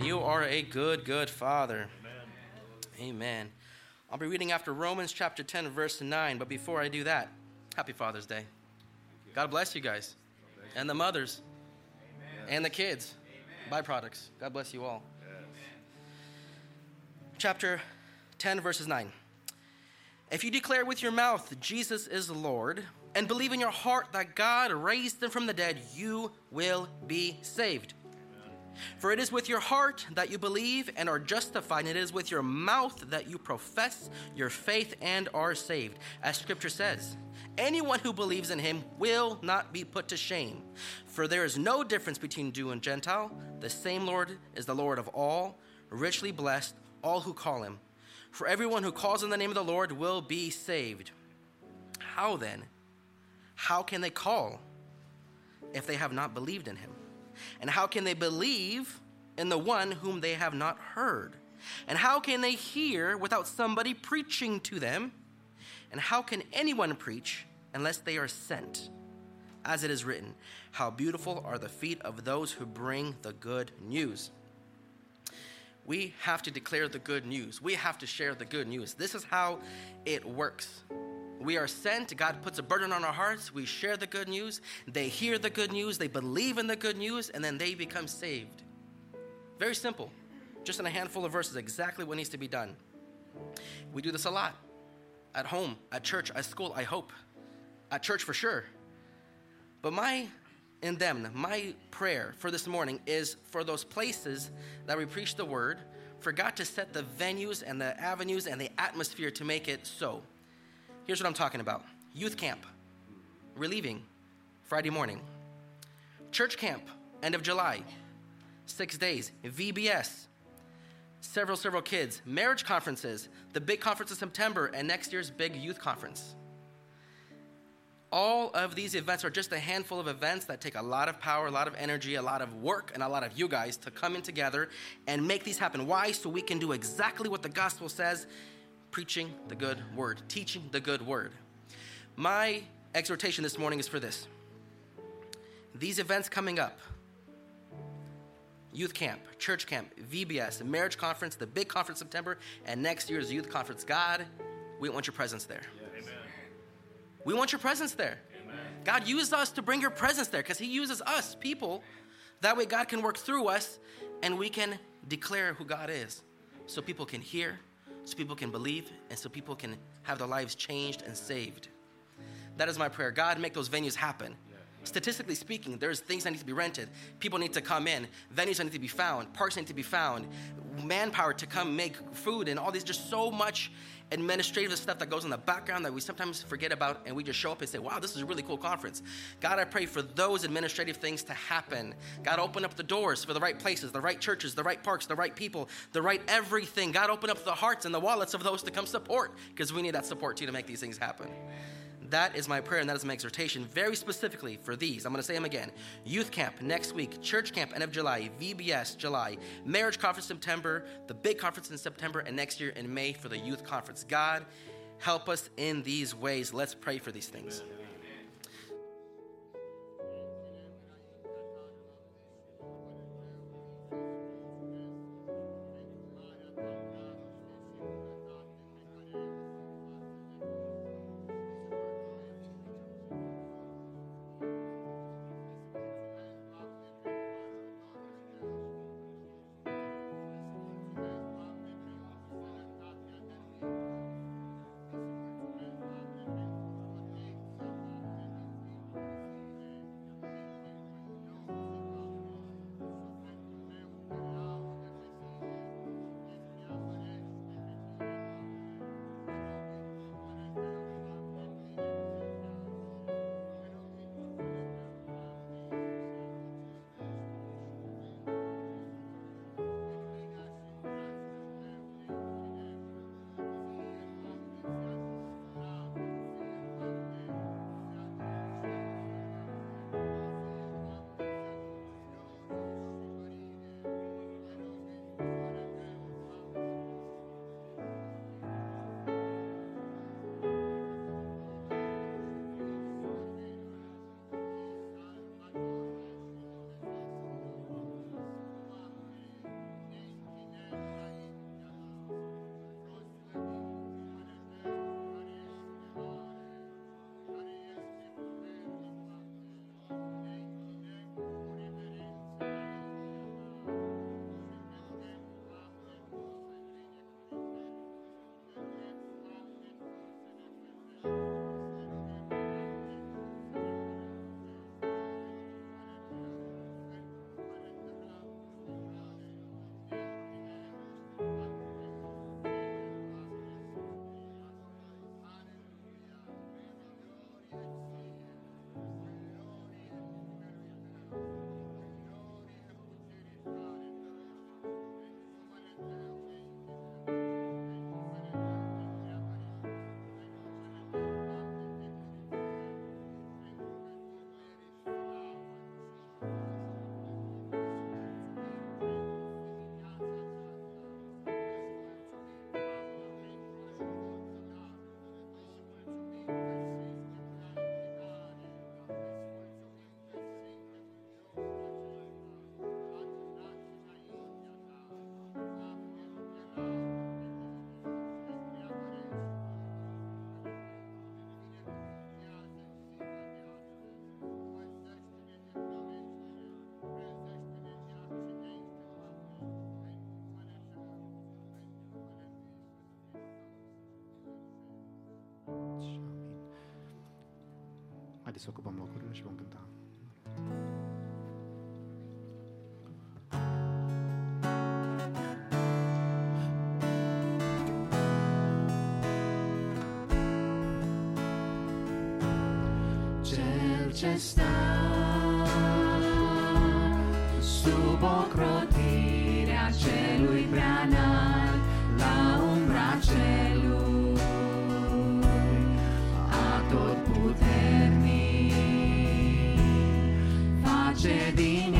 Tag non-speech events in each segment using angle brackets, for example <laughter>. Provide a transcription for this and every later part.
Amen. You are a good, good Father. Amen. Amen. I'll be reading after Romans chapter 10, verse 9. But before I do that, happy Father's Day. God bless you guys and the mothers and the kids, byproducts. God bless you all. Chapter 10, verses 9. If you declare with your mouth Jesus is Lord and believe in your heart that God raised him from the dead, you will be saved. For it is with your heart that you believe and are justified, and it is with your mouth that you profess your faith and are saved. As scripture says, anyone who believes in him will not be put to shame. For there is no difference between Jew and Gentile. The same Lord is the Lord of all, richly blessed all who call him. For everyone who calls on the name of the Lord will be saved. How then? How can they call if they have not believed in him? And how can they believe in the one whom they have not heard? And how can they hear without somebody preaching to them? And how can anyone preach unless they are sent? As it is written, How beautiful are the feet of those who bring the good news. We have to declare the good news. We have to share the good news. This is how it works. We are sent, God puts a burden on our hearts, we share the good news, they hear the good news, they believe in the good news, and then they become saved. Very simple. Just in a handful of verses, exactly what needs to be done. We do this a lot. At home, at church, at school, I hope. At church for sure. But my and them, my prayer for this morning is for those places that we preach the word, for God to set the venues and the avenues and the atmosphere to make it so. Here's what I'm talking about youth camp, relieving, Friday morning. Church camp, end of July, six days. VBS, several, several kids. Marriage conferences, the big conference in September, and next year's big youth conference. All of these events are just a handful of events that take a lot of power, a lot of energy, a lot of work, and a lot of you guys to come in together and make these happen. Why? So we can do exactly what the gospel says preaching the good word, teaching the good word. My exhortation this morning is for this these events coming up youth camp, church camp, VBS, marriage conference, the big conference September, and next year's youth conference. God, we want your presence there. We want your presence there. Amen. God used us to bring your presence there because He uses us, people. That way, God can work through us and we can declare who God is so people can hear, so people can believe, and so people can have their lives changed and saved. That is my prayer. God, make those venues happen. Statistically speaking, there's things that need to be rented. People need to come in. Venues that need to be found. Parks need to be found. Manpower to come make food and all these. Just so much administrative stuff that goes in the background that we sometimes forget about and we just show up and say, wow, this is a really cool conference. God, I pray for those administrative things to happen. God, open up the doors for the right places, the right churches, the right parks, the right people, the right everything. God, open up the hearts and the wallets of those to come support because we need that support too to make these things happen. That is my prayer and that is my exhortation very specifically for these. I'm going to say them again. Youth camp next week, church camp end of July, VBS July, marriage conference September, the big conference in September, and next year in May for the youth conference. God, help us in these ways. Let's pray for these things. Haideți să ocupăm locurile și vom cânta. Cel ce stă atotputernic, face din el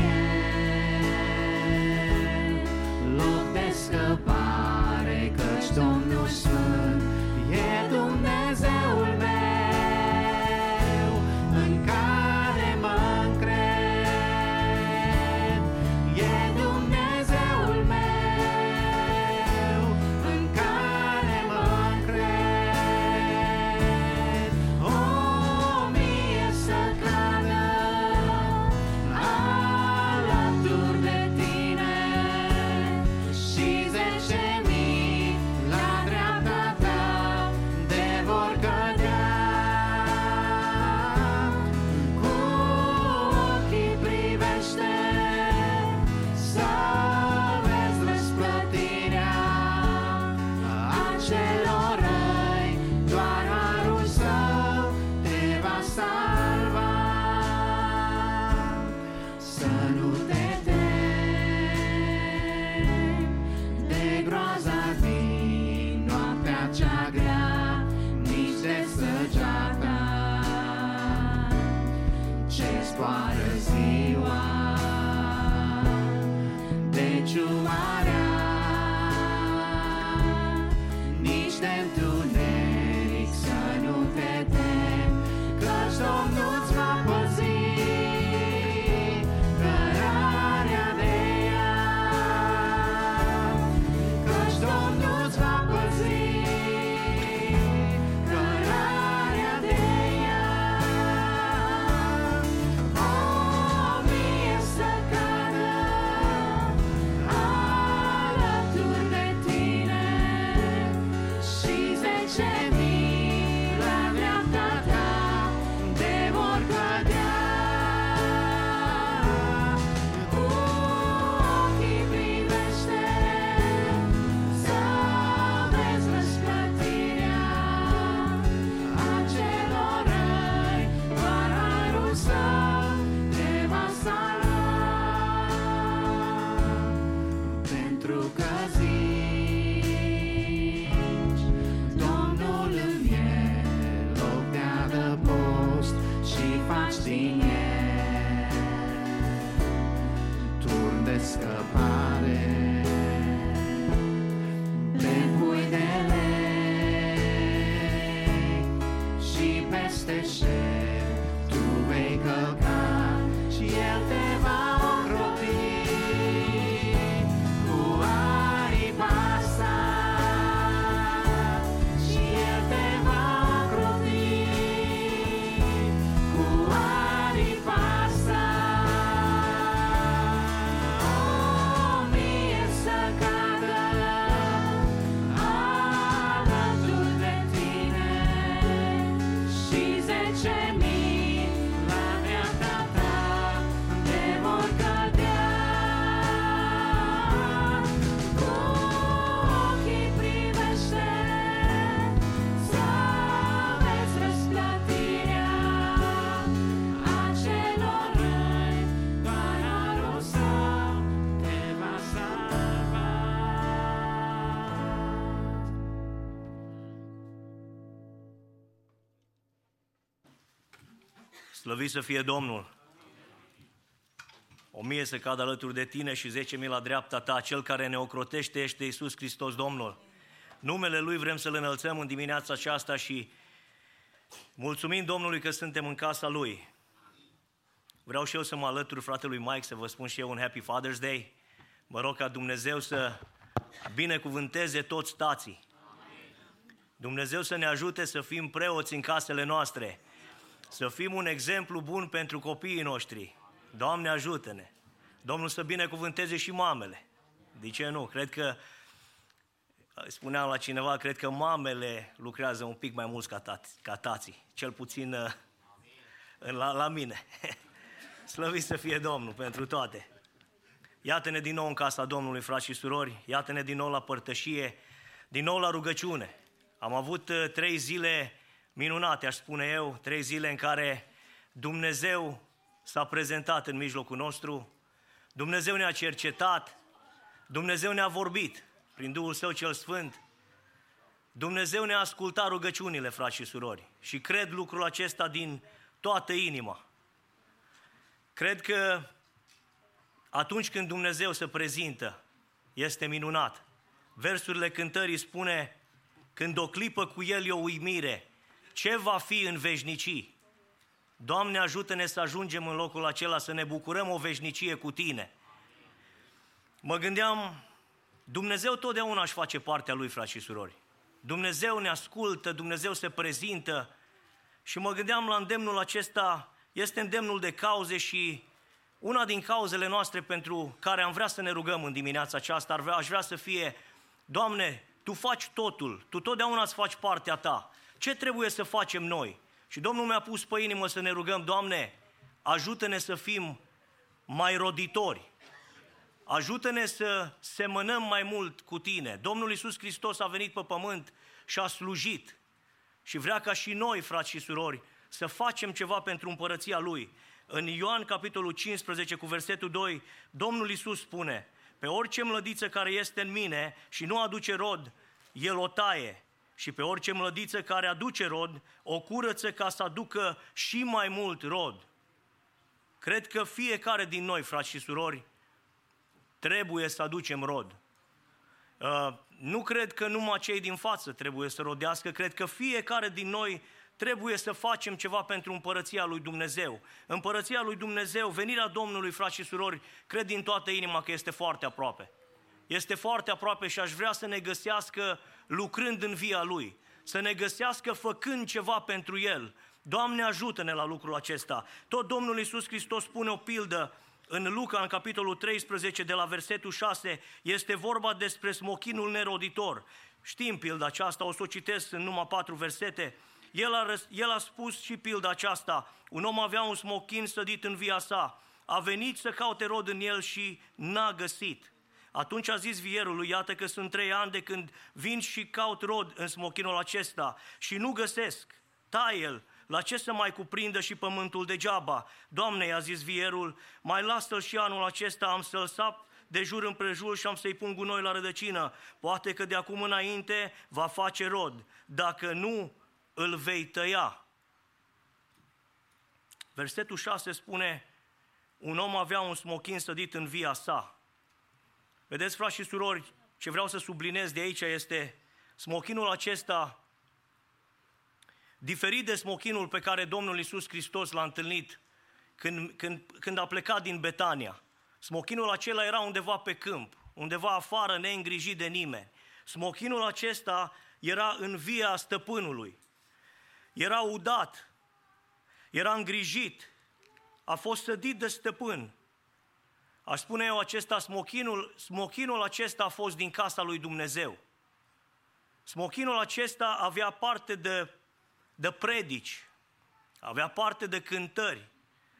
Slăvit să fie Domnul! O mie să cadă alături de tine și zece mii la dreapta ta. Cel care ne ocrotește este Iisus Hristos Domnul. Numele Lui vrem să-L înălțăm în dimineața aceasta și mulțumim Domnului că suntem în casa Lui. Vreau și eu să mă alătur fratelui Mike să vă spun și eu un Happy Father's Day. Mă rog ca Dumnezeu să binecuvânteze toți tații. Dumnezeu să ne ajute să fim preoți în casele noastre, să fim un exemplu bun pentru copiii noștri. Doamne ajută-ne! Domnul să binecuvânteze și mamele. De ce nu? Cred că, spuneam la cineva, cred că mamele lucrează un pic mai mult ca, tați, ca tații. Cel puțin uh, la, la mine. <laughs> Slăvit să fie Domnul pentru toate. Iată-ne din nou în casa Domnului, frați și surori, iată-ne din nou la părtășie, din nou la rugăciune. Am avut uh, trei zile minunate, aș spune eu, trei zile în care Dumnezeu s-a prezentat în mijlocul nostru, Dumnezeu ne-a cercetat, Dumnezeu ne-a vorbit prin Duhul Său cel Sfânt, Dumnezeu ne-a ascultat rugăciunile, frați și surori, și cred lucrul acesta din toată inima. Cred că atunci când Dumnezeu se prezintă, este minunat. Versurile cântării spune, când o clipă cu El e o uimire, ce va fi în veșnicii? Doamne, ajută-ne să ajungem în locul acela, să ne bucurăm o veșnicie cu Tine. Mă gândeam, Dumnezeu totdeauna își face partea Lui, frați și surori. Dumnezeu ne ascultă, Dumnezeu se prezintă și mă gândeam la îndemnul acesta, este îndemnul de cauze și una din cauzele noastre pentru care am vrea să ne rugăm în dimineața aceasta, ar vrea, aș vrea să fie, Doamne, Tu faci totul, Tu totdeauna îți faci partea Ta. Ce trebuie să facem noi? Și Domnul mi-a pus pe inimă să ne rugăm, Doamne, ajută-ne să fim mai roditori, ajută-ne să semănăm mai mult cu Tine. Domnul Iisus Hristos a venit pe pământ și a slujit și vrea ca și noi, frați și surori, să facem ceva pentru împărăția Lui. În Ioan, capitolul 15, cu versetul 2, Domnul Iisus spune, pe orice mlădiță care este în mine și nu aduce rod, El o taie și pe orice mlădiță care aduce rod, o curăță ca să aducă și mai mult rod. Cred că fiecare din noi, frați și surori, trebuie să aducem rod. Uh, nu cred că numai cei din față trebuie să rodească, cred că fiecare din noi trebuie să facem ceva pentru împărăția lui Dumnezeu. Împărăția lui Dumnezeu, venirea Domnului, frați și surori, cred din toată inima că este foarte aproape. Este foarte aproape și aș vrea să ne găsească lucrând în via Lui, să ne găsească făcând ceva pentru El. Doamne ajută-ne la lucrul acesta. Tot Domnul Iisus Hristos spune o pildă în Luca, în capitolul 13, de la versetul 6, este vorba despre smochinul neroditor. Știm pilda aceasta, o să o citesc în numai patru versete. El a, el a spus și pilda aceasta. Un om avea un smochin sădit în via sa. A venit să caute rod în el și n-a găsit. Atunci a zis vierului, iată că sunt trei ani de când vin și caut rod în smochinul acesta și nu găsesc. Tai el, la ce să mai cuprindă și pământul degeaba? Doamne, i-a zis vierul, mai lasă-l și anul acesta, am să-l sap de jur împrejur și am să-i pun gunoi la rădăcină. Poate că de acum înainte va face rod. Dacă nu, îl vei tăia. Versetul 6 spune, un om avea un smochin sădit în via sa. Vedeți, frați și surori, ce vreau să sublinez de aici este smochinul acesta diferit de smochinul pe care Domnul Iisus Hristos l-a întâlnit când, când, când a plecat din Betania. Smochinul acela era undeva pe câmp, undeva afară, neîngrijit de nimeni. Smochinul acesta era în via stăpânului. Era udat, era îngrijit, a fost sădit de stăpân. Aș spune eu acesta, smochinul, smochinul acesta a fost din casa lui Dumnezeu. Smochinul acesta avea parte de de predici, avea parte de cântări,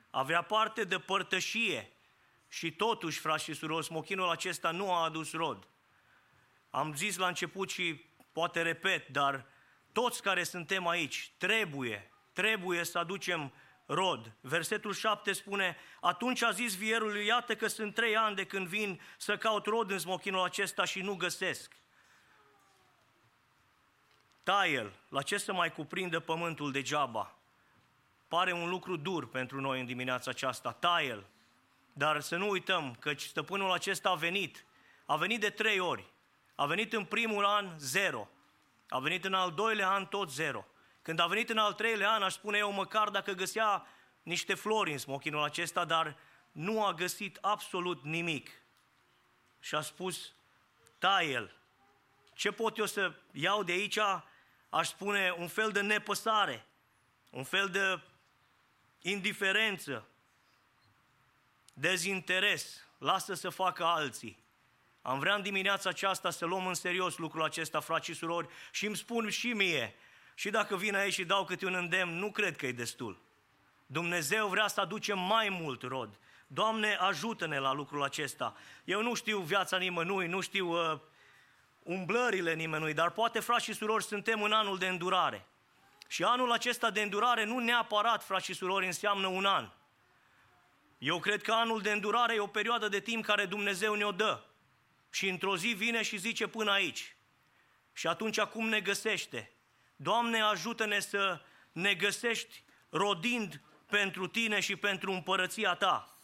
avea parte de părtășie și totuși, frați și surori, smochinul acesta nu a adus rod. Am zis la început și poate repet, dar toți care suntem aici trebuie, trebuie să aducem rod. Versetul 7 spune, atunci a zis vierul, iată că sunt trei ani de când vin să caut rod în smochinul acesta și nu găsesc. Taie-l, la ce să mai cuprindă pământul degeaba? Pare un lucru dur pentru noi în dimineața aceasta, taie-l. Dar să nu uităm că stăpânul acesta a venit, a venit de trei ori. A venit în primul an zero, a venit în al doilea an tot zero. Când a venit în al treilea an, aș spune eu măcar dacă găsea niște flori în smochinul acesta, dar nu a găsit absolut nimic. Și a spus, taie-l. Ce pot eu să iau de aici aș spune, un fel de nepăsare, un fel de indiferență, dezinteres, lasă să facă alții. Am vrea în dimineața aceasta să luăm în serios lucrul acesta, frați și surori, și îmi spun și mie, și dacă vin aici și dau câte un îndemn, nu cred că e destul. Dumnezeu vrea să aducem mai mult rod. Doamne, ajută-ne la lucrul acesta. Eu nu știu viața nimănui, nu știu uh, umblările nimănui, dar poate, frați și surori, suntem în anul de îndurare. Și anul acesta de îndurare nu neapărat, frați și surori, înseamnă un an. Eu cred că anul de îndurare e o perioadă de timp care Dumnezeu ne-o dă. Și într-o zi vine și zice până aici. Și atunci acum ne găsește? Doamne, ajută-ne să ne găsești rodind pentru tine și pentru împărăția ta.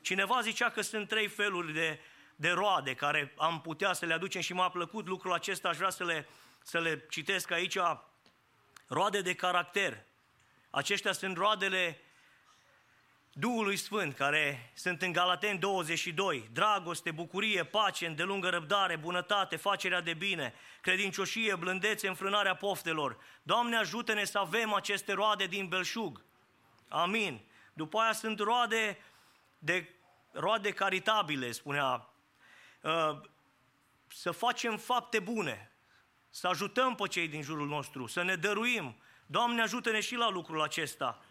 Cineva zicea că sunt trei feluri de, de roade care am putea să le aducem și m-a plăcut lucrul acesta, aș vrea să le, să le citesc aici. Roade de caracter. Aceștia sunt roadele Duhului Sfânt, care sunt în Galaten 22, dragoste, bucurie, pace, îndelungă răbdare, bunătate, facerea de bine, credincioșie, blândețe, înfrânarea poftelor. Doamne, ajută-ne să avem aceste roade din belșug. Amin. După aia sunt roade de roade caritabile, spunea, uh, să facem fapte bune, să ajutăm pe cei din jurul nostru, să ne dăruim. Doamne, ajută-ne și la lucrul acesta.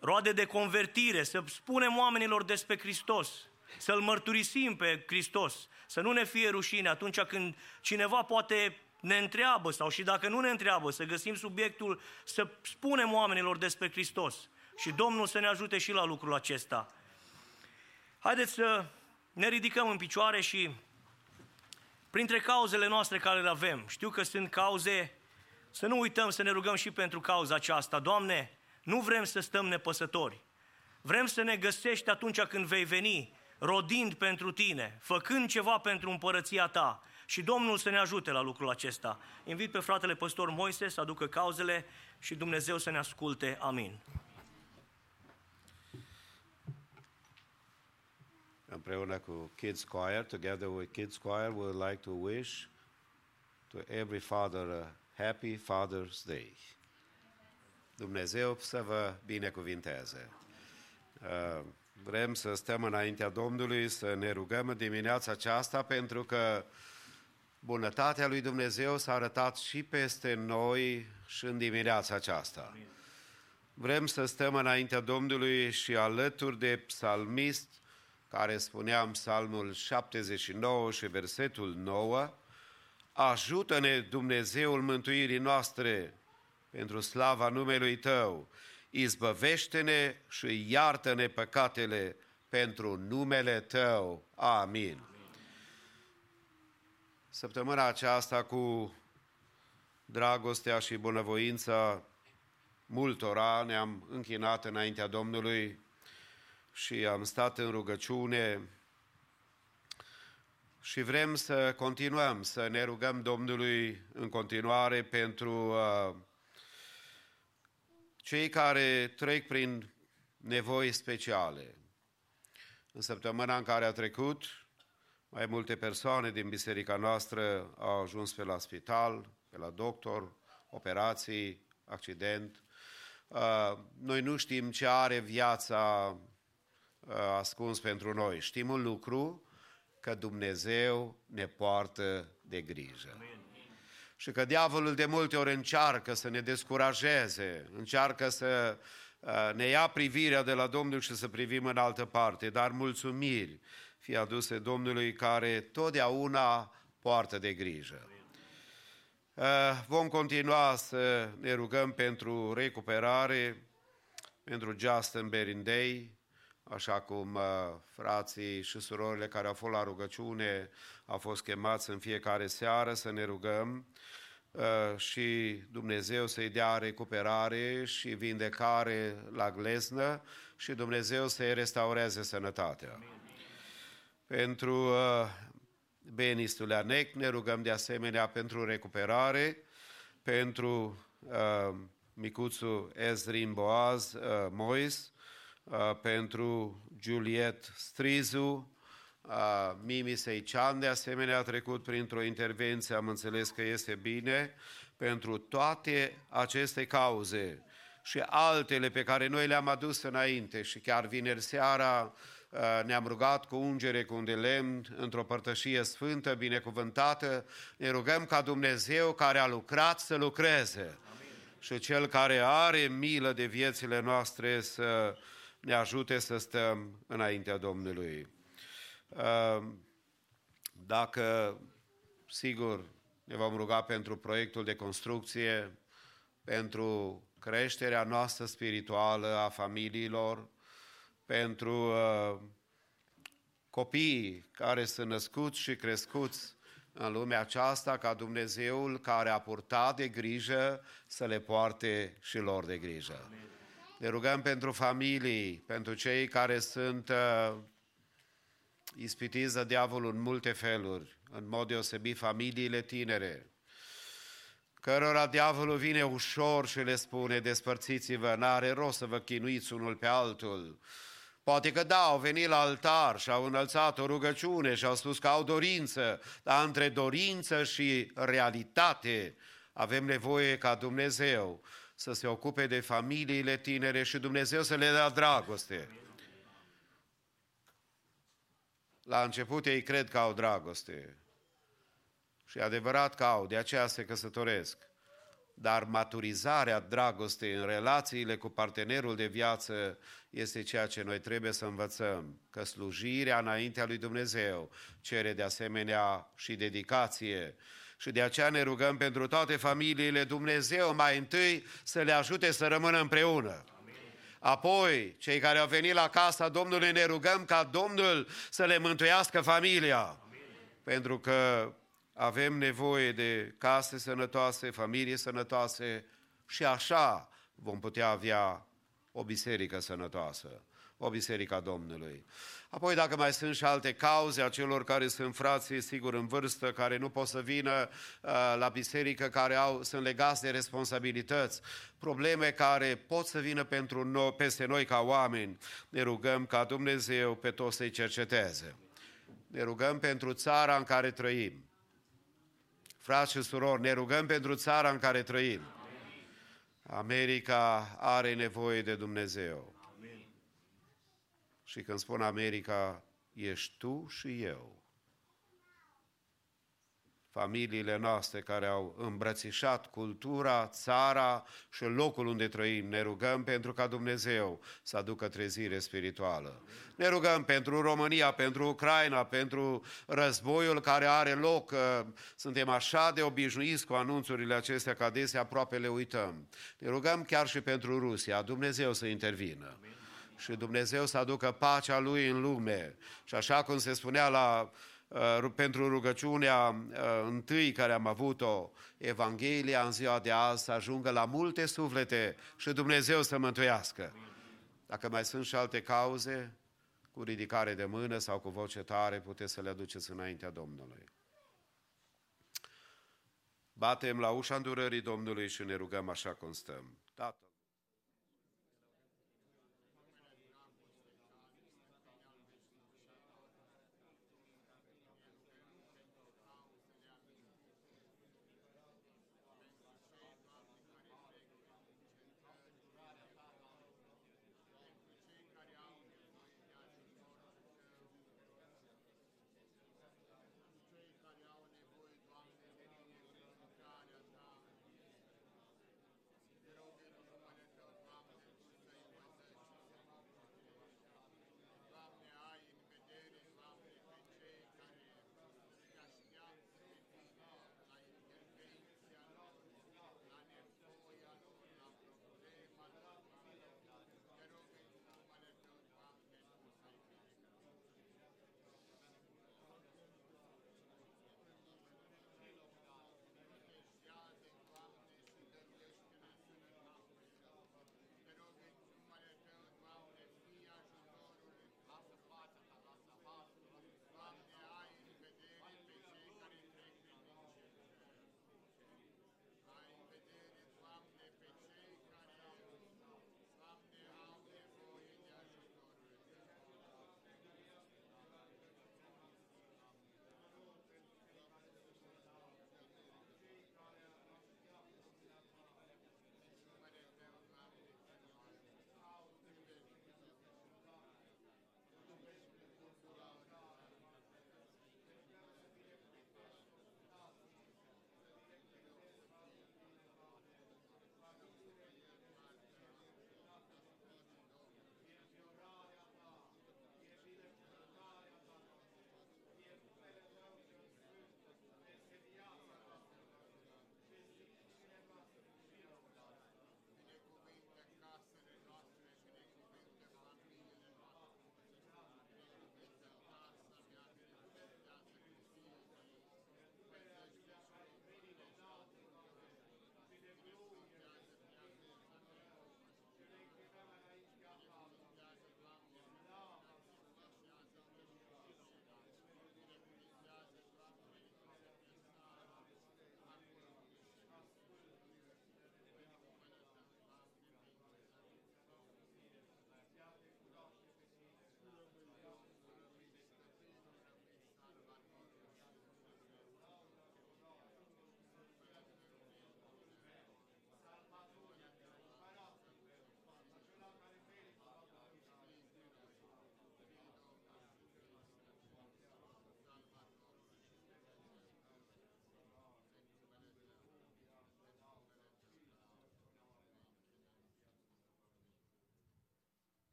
Roade de convertire, să spunem oamenilor despre Hristos, să-L mărturisim pe Hristos, să nu ne fie rușine atunci când cineva poate ne întreabă sau și dacă nu ne întreabă, să găsim subiectul, să spunem oamenilor despre Hristos. Și Domnul să ne ajute și la lucrul acesta. Haideți să ne ridicăm în picioare și printre cauzele noastre care le avem, știu că sunt cauze, să nu uităm să ne rugăm și pentru cauza aceasta. Doamne, nu vrem să stăm nepăsători. Vrem să ne găsești atunci când vei veni, rodind pentru tine, făcând ceva pentru împărăția ta. Și Domnul să ne ajute la lucrul acesta. Invit pe fratele păstor Moise să aducă cauzele și Dumnezeu să ne asculte. Amin. împreună cu Kids Choir, together with Kids Choir, we would like to wish to every father a happy Father's Day. Dumnezeu să vă binecuvinteze. Uh, vrem să stăm înaintea Domnului, să ne rugăm în dimineața aceasta, pentru că bunătatea lui Dumnezeu s-a arătat și peste noi și în dimineața aceasta. Vrem să stăm înaintea Domnului și alături de psalmist care spuneam psalmul 79 și versetul 9, ajută-ne Dumnezeul mântuirii noastre pentru slava numelui Tău, izbăvește-ne și iartă-ne păcatele pentru numele Tău. Amin. Săptămâna aceasta cu dragostea și bunăvoința multora ne-am închinat înaintea Domnului și am stat în rugăciune și vrem să continuăm să ne rugăm Domnului în continuare pentru uh, cei care trec prin nevoi speciale. În săptămâna în care a trecut, mai multe persoane din biserica noastră au ajuns pe la spital, pe la doctor, operații, accident. Uh, noi nu știm ce are viața Uh, ascuns pentru noi. Știm un lucru, că Dumnezeu ne poartă de grijă. Amin. Și că diavolul de multe ori încearcă să ne descurajeze, încearcă să uh, ne ia privirea de la Domnul și să privim în altă parte, dar mulțumiri fie aduse Domnului care totdeauna poartă de grijă. Uh, vom continua să ne rugăm pentru recuperare, pentru Justin Berindei, așa cum uh, frații și surorile care au fost la rugăciune au fost chemați în fiecare seară să ne rugăm uh, și Dumnezeu să-i dea recuperare și vindecare la gleznă și Dumnezeu să-i restaureze sănătatea. Amin. Pentru uh, Beni Stuleanec ne rugăm de asemenea pentru recuperare, pentru uh, micuțul Ezrin Boaz uh, Mois, Uh, pentru Juliet Strizu, uh, Mimi Seician, de asemenea, a trecut printr-o intervenție, am înțeles că este bine, pentru toate aceste cauze. Și altele pe care noi le-am adus înainte. Și chiar vineri seara uh, ne-am rugat cu ungere, cu un de lemn, într-o părtășie sfântă, binecuvântată, ne rugăm ca Dumnezeu care a lucrat să lucreze. Și Cel care are milă de viețile noastre să ne ajute să stăm înaintea Domnului. Uh, dacă, sigur, ne vom ruga pentru proiectul de construcție, pentru creșterea noastră spirituală a familiilor, pentru uh, copiii care sunt născuți și crescuți în lumea aceasta, ca Dumnezeul care a purtat de grijă să le poarte și lor de grijă. Amin. Ne rugăm pentru familii, pentru cei care sunt uh, ispitiți de diavolul în multe feluri, în mod deosebit familiile tinere, cărora diavolul vine ușor și le spune, despărțiți-vă, n-are rost să vă chinuiți unul pe altul. Poate că da, au venit la altar și au înălțat o rugăciune și au spus că au dorință, dar între dorință și realitate avem nevoie ca Dumnezeu să se ocupe de familiile tinere și Dumnezeu să le dea dragoste. La început ei cred că au dragoste. Și e adevărat că au, de aceea se căsătoresc. Dar maturizarea dragostei în relațiile cu partenerul de viață este ceea ce noi trebuie să învățăm. Că slujirea înaintea lui Dumnezeu cere de asemenea și dedicație. Și de aceea ne rugăm pentru toate familiile Dumnezeu mai întâi să le ajute să rămână împreună. Apoi, cei care au venit la casa Domnului, ne rugăm ca Domnul să le mântuiască familia. Amin. Pentru că avem nevoie de case sănătoase, familie sănătoase și așa vom putea avea o biserică sănătoasă, o biserică a Domnului. Apoi, dacă mai sunt și alte cauze a celor care sunt frații, sigur, în vârstă, care nu pot să vină uh, la biserică, care au, sunt legați de responsabilități, probleme care pot să vină pentru noi, peste noi ca oameni, ne rugăm ca Dumnezeu pe toți să-i cerceteze. Ne rugăm pentru țara în care trăim. Frați și surori, ne rugăm pentru țara în care trăim. America are nevoie de Dumnezeu. Și când spun America, ești tu și eu. Familiile noastre care au îmbrățișat cultura, țara și locul unde trăim, ne rugăm pentru ca Dumnezeu să aducă trezire spirituală. Ne rugăm pentru România, pentru Ucraina, pentru războiul care are loc. Suntem așa de obișnuiți cu anunțurile acestea că adesea aproape le uităm. Ne rugăm chiar și pentru Rusia, Dumnezeu să intervină. Amin și Dumnezeu să aducă pacea Lui în lume. Și așa cum se spunea la, uh, pentru rugăciunea uh, întâi care am avut-o, Evanghelia în ziua de azi să ajungă la multe suflete și Dumnezeu să mântuiască. Dacă mai sunt și alte cauze, cu ridicare de mână sau cu voce tare, puteți să le aduceți înaintea Domnului. Batem la ușa îndurării Domnului și ne rugăm așa cum stăm. Tatăl.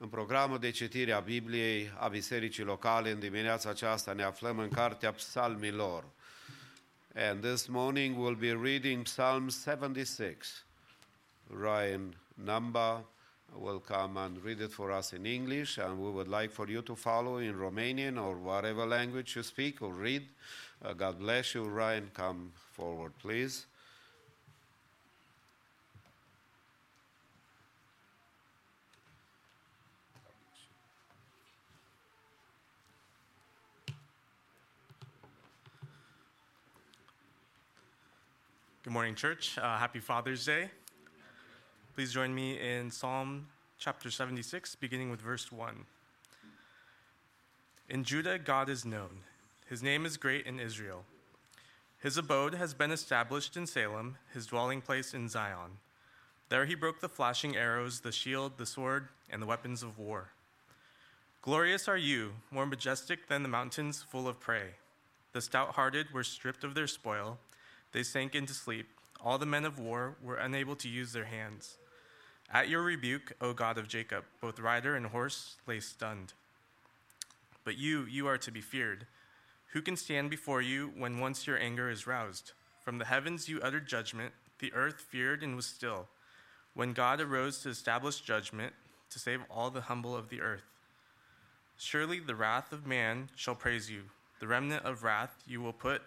În programul de citire a Bibliei a Bisericii Locale, în dimineața aceasta ne aflăm în Cartea Psalmilor. And this morning we'll be reading Psalm 76. Ryan Namba will come and read it for us in English, and we would like for you to follow in Romanian or whatever language you speak or read. Uh, God bless you. Ryan, come forward, please. Good morning, church. Uh, happy Father's Day. Please join me in Psalm chapter 76, beginning with verse 1. In Judah, God is known. His name is great in Israel. His abode has been established in Salem, his dwelling place in Zion. There he broke the flashing arrows, the shield, the sword, and the weapons of war. Glorious are you, more majestic than the mountains full of prey. The stout hearted were stripped of their spoil. They sank into sleep. All the men of war were unable to use their hands. At your rebuke, O God of Jacob, both rider and horse lay stunned. But you, you are to be feared. Who can stand before you when once your anger is roused? From the heavens you uttered judgment, the earth feared and was still. When God arose to establish judgment, to save all the humble of the earth. Surely the wrath of man shall praise you, the remnant of wrath you will put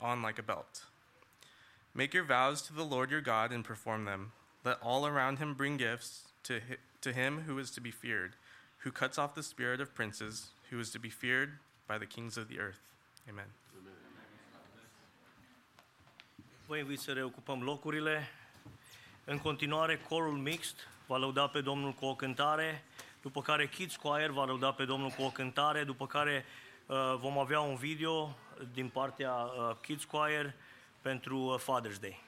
on like a belt. Make your vows to the Lord your God and perform them. Let all around him bring gifts to, to him who is to be feared, who cuts off the spirit of princes, who is to be feared by the kings of the earth. Amen. Vă invit să reocupăm locurile. În continuare, corul mixt va lăuda pe Domnul cu o cântare, după care Kids Choir va lăuda pe Domnul cu o cântare, după care uh, vom avea un video din partea uh, Kids Choir pentru Father's Day.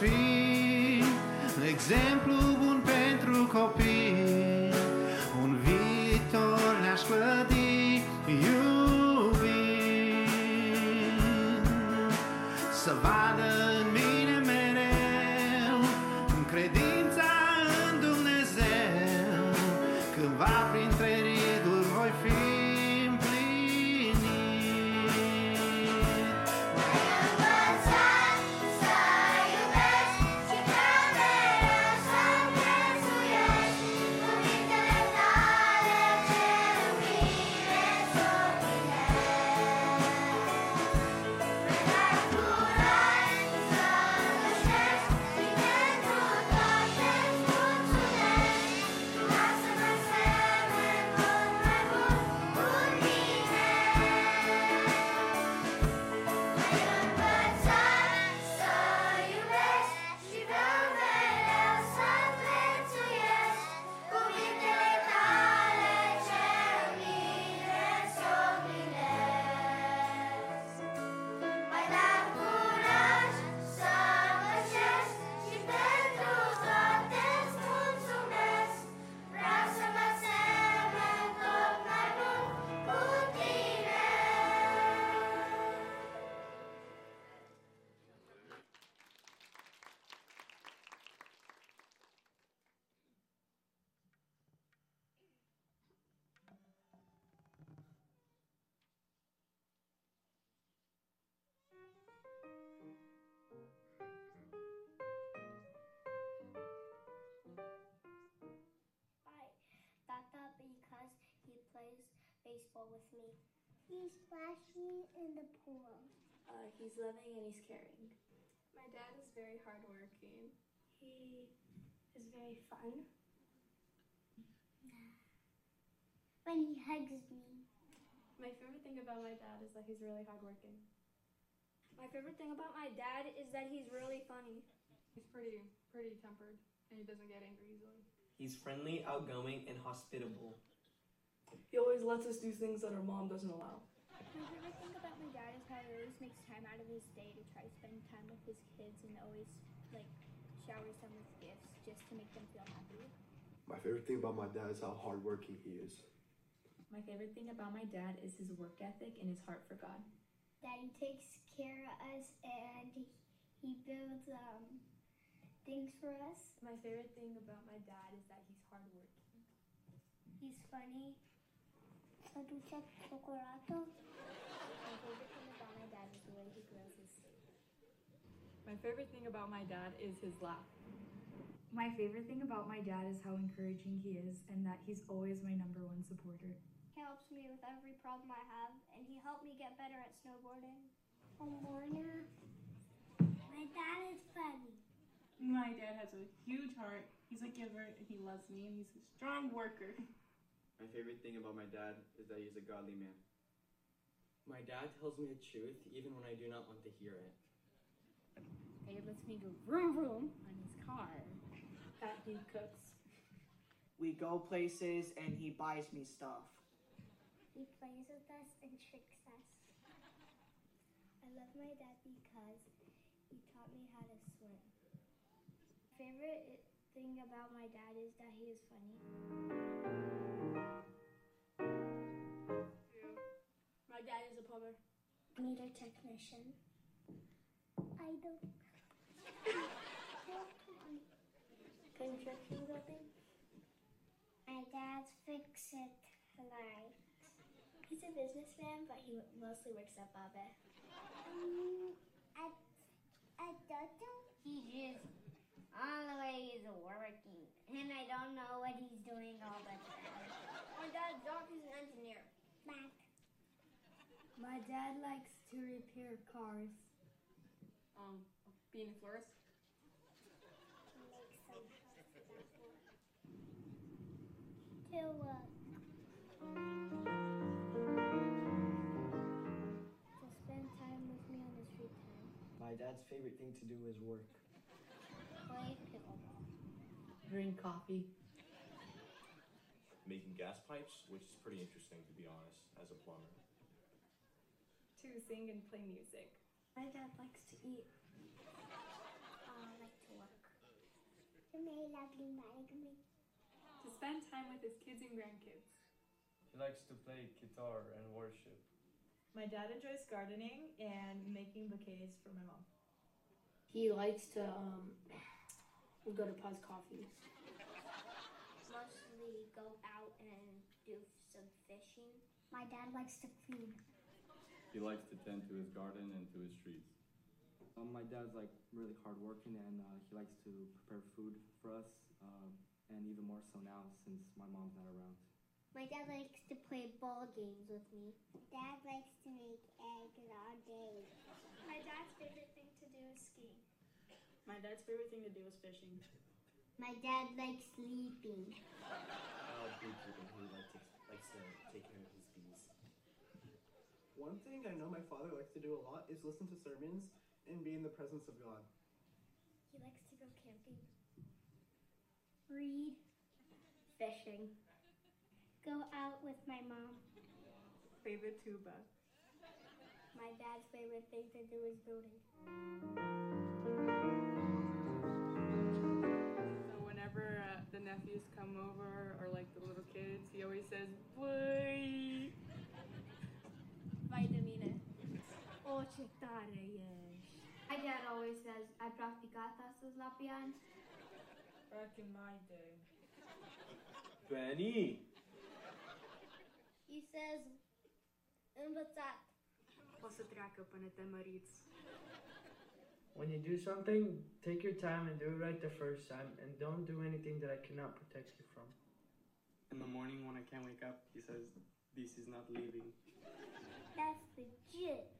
Fi baseball with me. He's splashing in the pool. Uh, he's loving and he's caring. My dad is very hardworking. He is very fun. When he hugs me. My favorite thing about my dad is that he's really hardworking. My favorite thing about my dad is that he's really funny. He's pretty, pretty tempered, and he doesn't get angry easily. He's friendly, outgoing, and hospitable. He always lets us do things that our mom doesn't allow. My favorite thing about my dad is how he always makes time out of his day to try to spend time with his kids and always like showers them with gifts just to make them feel happy. My favorite thing about my dad is how hardworking he is. My favorite thing about my dad is his work ethic and his heart for God. Daddy takes care of us and he, he builds um, things for us. My favorite thing about my dad is that he's hardworking. He's funny. Să duce. My favorite thing about my dad is the he grows his. My favorite thing about my dad is his laugh. My favorite thing about my dad is how encouraging he is and that he's always my number one supporter. He helps me with every problem I have, and he helped me get better at snowboarding. Pomona. My dad is funny. My dad has a huge heart. He's a giver and he loves me and he's a strong worker. My favorite thing about my dad is that he's a godly man. My dad tells me the truth even when I do not want to hear it. He lets me go vroom vroom on his car. That he cooks. We go places and he buys me stuff. He plays with us and tricks us. I love my dad because he taught me how to swim. Favorite thing about my dad is that he is funny. Meter technician. I don't. Construction building. My dad's fix it right. He's a businessman, but he mostly works at Babe. Um, I, I don't know. He just always working, and I don't know what he's doing all the time. My dad's is an engineer. My dad likes to repair cars. Um, being a florist. Make some to uh, to spend time with me on his free time. My dad's favorite thing to do is work. Play pickleball. Drink coffee. Making gas pipes, which is pretty interesting to be honest, as a plumber. To sing and play music. My dad likes to eat uh, like merge la plimbare cu mine. To spend time with his kids and grandkids. He likes to play guitar and worship. My dad enjoys gardening and making bouquets for my mom. He likes to um, <clears throat> go to Paz Coffee. Mostly go out and do some fishing. My dad likes to clean. He likes to tend to his garden and to his trees. Um, my dad's like really hardworking and uh, he likes to prepare food for us, um, and even more so now since my mom's not around. My dad likes to play ball games with me. Dad likes to make eggs all day. My dad's favorite thing to do is skiing. My dad's favorite thing to do is fishing. My dad likes sleeping. Uh, beekeeping. He likes to, likes to take care of his bees. One thing I know my father likes to do a lot is listen to sermons and be in the presence of God. He likes to go camping. Read. Fishing. Go out with my mom. Play the tuba. My dad's favorite thing to do is building. So whenever uh, the nephews come over or like the little kids, he always says, "Boy." O, ce tare ești! My dad always says, ai practicat astăzi la pian? Back in my day. Benny! He says, învățat. O să treacă până te măriți. When you do something, take your time and do it right the first time, and don't do anything that I cannot protect you from. In the morning when I can't wake up, he says, "This is not leaving." That's legit.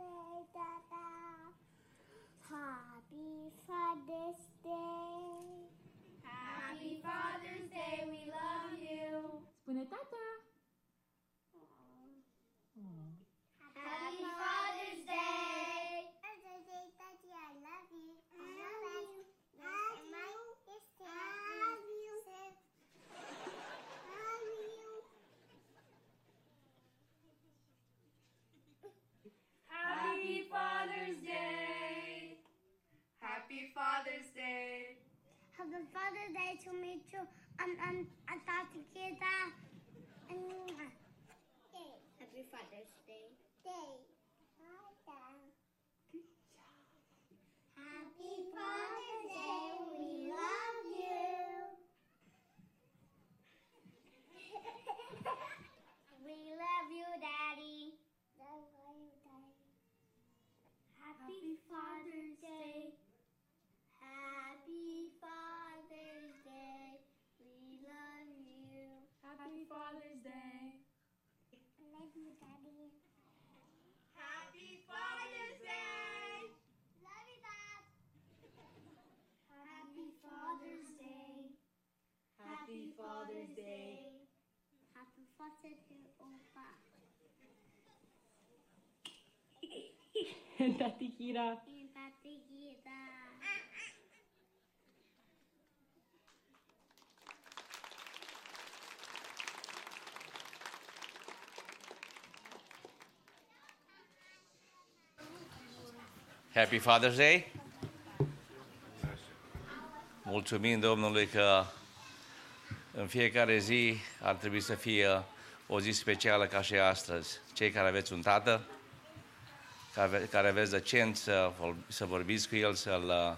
Father's Day. Happy Father's Day. Ayagi tata. Tati. Happy Father's Day, Dada. Happy Father's Day. Happy Father's Day, we love you. Spune tata! Happy Father's Day. Happy Father's Day to meet you and and and Kita. And Happy Father's Day. Day. Happy Father's Day. We love you. <laughs> we love you, Daddy. Love you, Daddy. Happy Father's Day. Happy Father's Day. We love you. Happy Father's Day. I love you, Daddy. Happy Father's Day. Love you, Dad. Happy Father's Day. Happy Father's Day. Happy Father's Day, Opa. <laughs> Tati Kira. Happy Father's Day! Mulțumim Domnului că în fiecare zi ar trebui să fie o zi specială ca și astăzi. Cei care aveți un tată, care care aveți decent să, vol- să vorbiți cu el, să-l uh,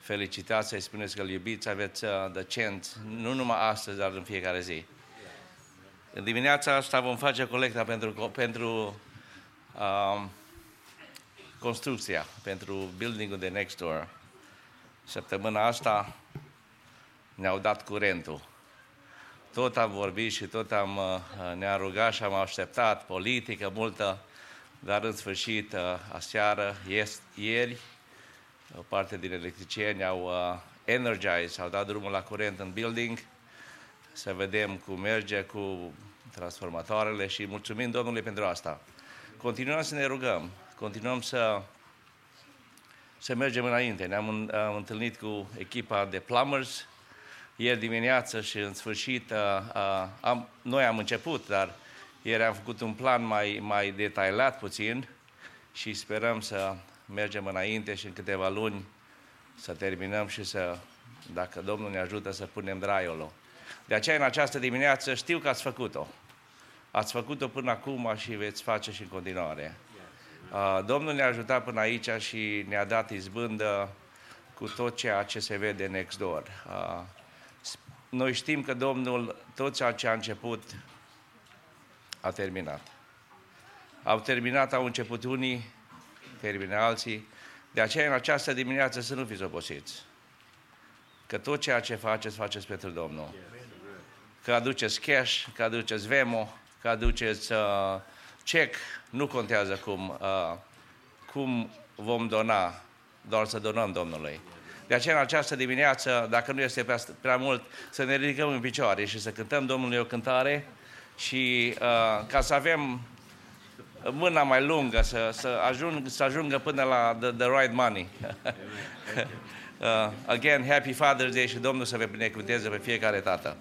felicitați, să-i spuneți că îl iubiți, aveți uh, decent, nu numai astăzi, dar în fiecare zi. În dimineața asta vom face colecta pentru, co- pentru um, construcția, pentru building-ul de next door. Săptămâna asta ne-au dat curentul. Tot am vorbit și tot am, uh, ne-am rugat și am așteptat politică multă, dar în sfârșit, uh, aseară, ies- ieri, o parte din electricieni au uh, energized, au dat drumul la curent în building, să vedem cum merge cu transformatoarele și mulțumim Domnului pentru asta. Continuăm să ne rugăm, continuăm să, să mergem înainte. Ne-am în- am întâlnit cu echipa de plumbers ieri dimineață și în sfârșit uh, uh, am, noi am început, dar ieri am făcut un plan mai, mai detailat puțin și sperăm să mergem înainte și în câteva luni să terminăm și să, dacă Domnul ne ajută, să punem draiul. De aceea, în această dimineață, știu că ați făcut-o. Ați făcut-o până acum și veți face și în continuare. Uh, Domnul ne-a ajutat până aici și ne-a dat izbândă cu tot ceea ce se vede next door. Uh, s- Noi știm că Domnul, tot ceea ce a început, a terminat. Au terminat, au început unii, termină alții. De aceea, în această dimineață, să nu fiți obosiți. Că tot ceea ce faceți, faceți pentru Domnul. Că aduceți cash, că aduceți Vemo, că aduceți uh, check, nu contează cum, uh, cum vom dona, doar să donăm Domnului. De aceea, în această dimineață, dacă nu este prea, prea mult, să ne ridicăm în picioare și să cântăm Domnului o cântare și uh, ca să avem mâna mai lungă, să, să, ajung, să ajungă până la the, the right money. <laughs> uh, again, Happy Father's Day și Domnul să vă binecuvânteze pe fiecare tată.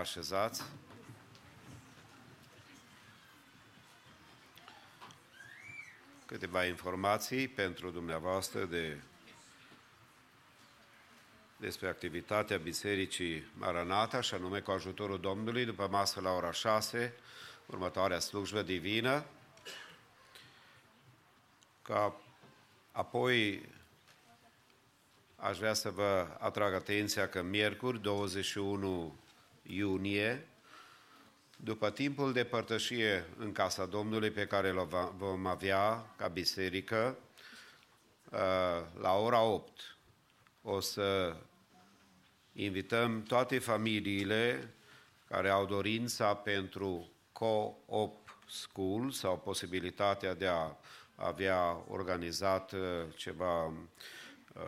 Vă reașezați. Câteva informații pentru dumneavoastră de, despre activitatea Bisericii Maranata, și anume cu ajutorul Domnului, după masă la ora 6, următoarea slujbă divină, ca apoi aș vrea să vă atrag atenția că miercuri, 21 iunie, după timpul de părtășie în casa Domnului pe care îl va- vom avea ca biserică, uh, la ora 8, o să invităm toate familiile care au dorința pentru co-op school sau posibilitatea de a avea organizat uh, ceva uh,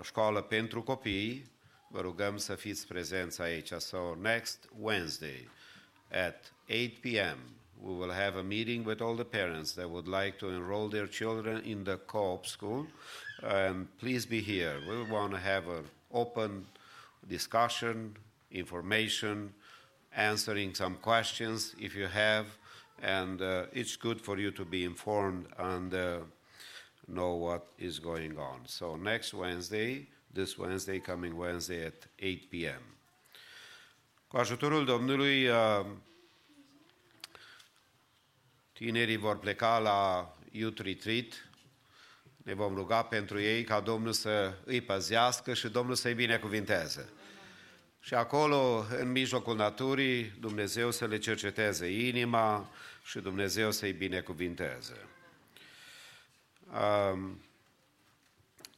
școală pentru copii, vă rugăm să fiți prezenți aici. So next Wednesday at 8 p.m. we will have a meeting with all the parents that would like to enroll their children in the co-op school. And please be here. We want to have an open discussion, information, answering some questions if you have, and uh, it's good for you to be informed and uh, know what is going on. So next Wednesday, this Wednesday, coming Wednesday at 8 p.m. Cu ajutorul Domnului, uh, tinerii vor pleca la Youth Retreat. Ne vom ruga pentru ei ca Domnul să îi păzească și Domnul să-i binecuvinteze. Și acolo, în mijlocul naturii, Dumnezeu să le cerceteze inima și Dumnezeu să-i binecuvinteze. Um,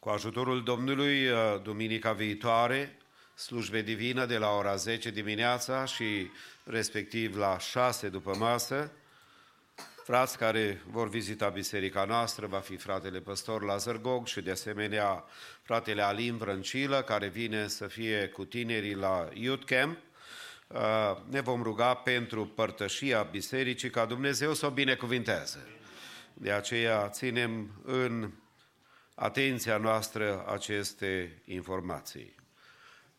cu ajutorul Domnului, uh, duminica viitoare, slujbe divină de la ora 10 dimineața și respectiv la 6 după masă, frați care vor vizita biserica noastră, va fi fratele păstor Lazar Gog și de asemenea fratele Alin Vrăncilă, care vine să fie cu tinerii la Youth Camp. Uh, Ne vom ruga pentru părtășia bisericii ca Dumnezeu să o binecuvinteze. De aceea ținem în atenția noastră aceste informații.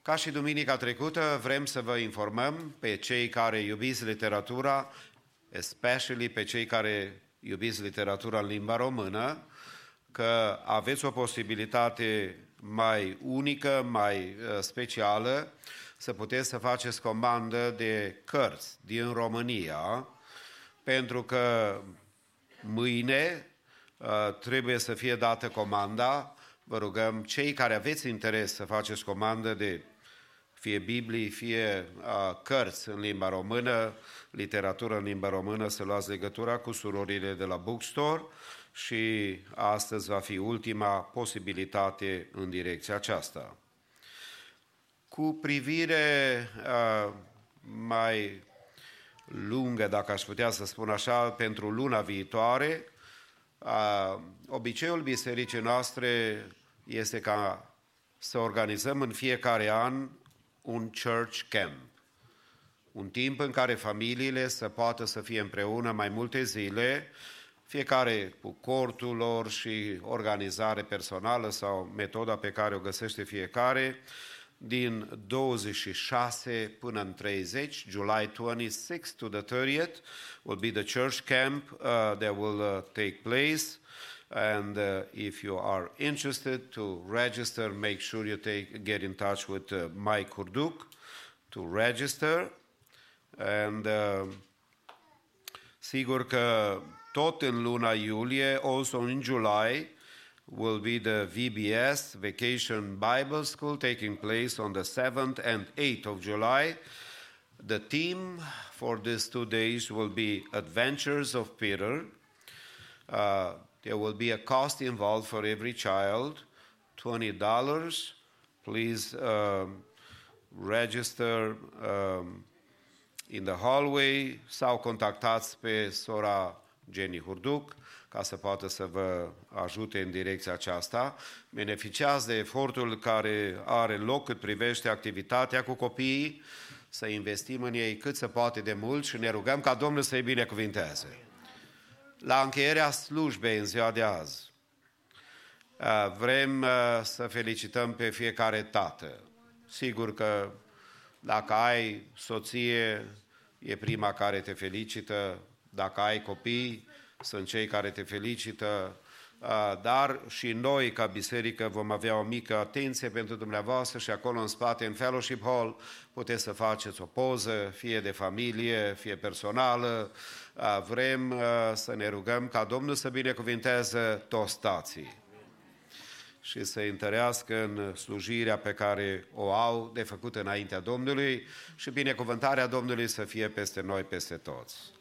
Ca și duminica trecută, vrem să vă informăm pe cei care iubiți literatura, especially pe cei care iubiți literatura în limba română, că aveți o posibilitate mai unică, mai uh, specială, să puteți să faceți comandă de cărți din România, pentru că mâine uh, trebuie să fie dată comanda. Vă rugăm, cei care aveți interes să faceți comandă de fie Biblii, fie uh, cărți în limba română, literatură în limba română, să luați legătura cu surorile de la Bookstore și astăzi va fi ultima posibilitate în direcția aceasta. Cu privire uh, mai lungă, dacă aș putea să spun așa, pentru luna viitoare, uh, obiceiul bisericii noastre este ca să organizăm în fiecare an un church camp. Un timp în care familiile să poată să fie împreună mai multe zile, fiecare cu cortul lor și organizare personală sau metoda pe care o găsește fiecare, din 26 până în 30, July 26 to the 30th, will be the church camp uh, that will uh, take place. And uh, if you are interested to register, make sure you take, get in touch with uh, Mike Hurduk to register. And uh, sigur că tot în luna iulie, also in July, will be the VBS, Vacation Bible School, taking place on the 7th and 8th of July. The theme for these two days will be Adventures of Peter. Uh, there will be a cost involved for every child, $20. Please um, register um, in the hallway sau contactați pe sora Jenny Hurduc ca să poată să vă ajute în direcția aceasta. Beneficiați de efortul care are loc cât privește activitatea cu copiii, să investim în ei cât se poate de mult și ne rugăm ca Domnul să-i binecuvinteze. La încheierea slujbei în ziua de azi, uh, vrem uh, să felicităm pe fiecare tată. Sigur că Dacă ai soție, e prima care te felicită. Dacă ai copii, sunt cei care te felicită. Uh, Dar și noi, ca biserică, vom avea o mică atenție pentru dumneavoastră și acolo în spate, în Fellowship Hall, puteți să faceți o poză, fie de familie, fie personală. Uh, Vrem uh, să ne rugăm ca Domnul să binecuvinteze toți tații și să întărească în slujirea pe care o au de făcut înaintea Domnului și binecuvântarea Domnului să fie peste noi, peste toți.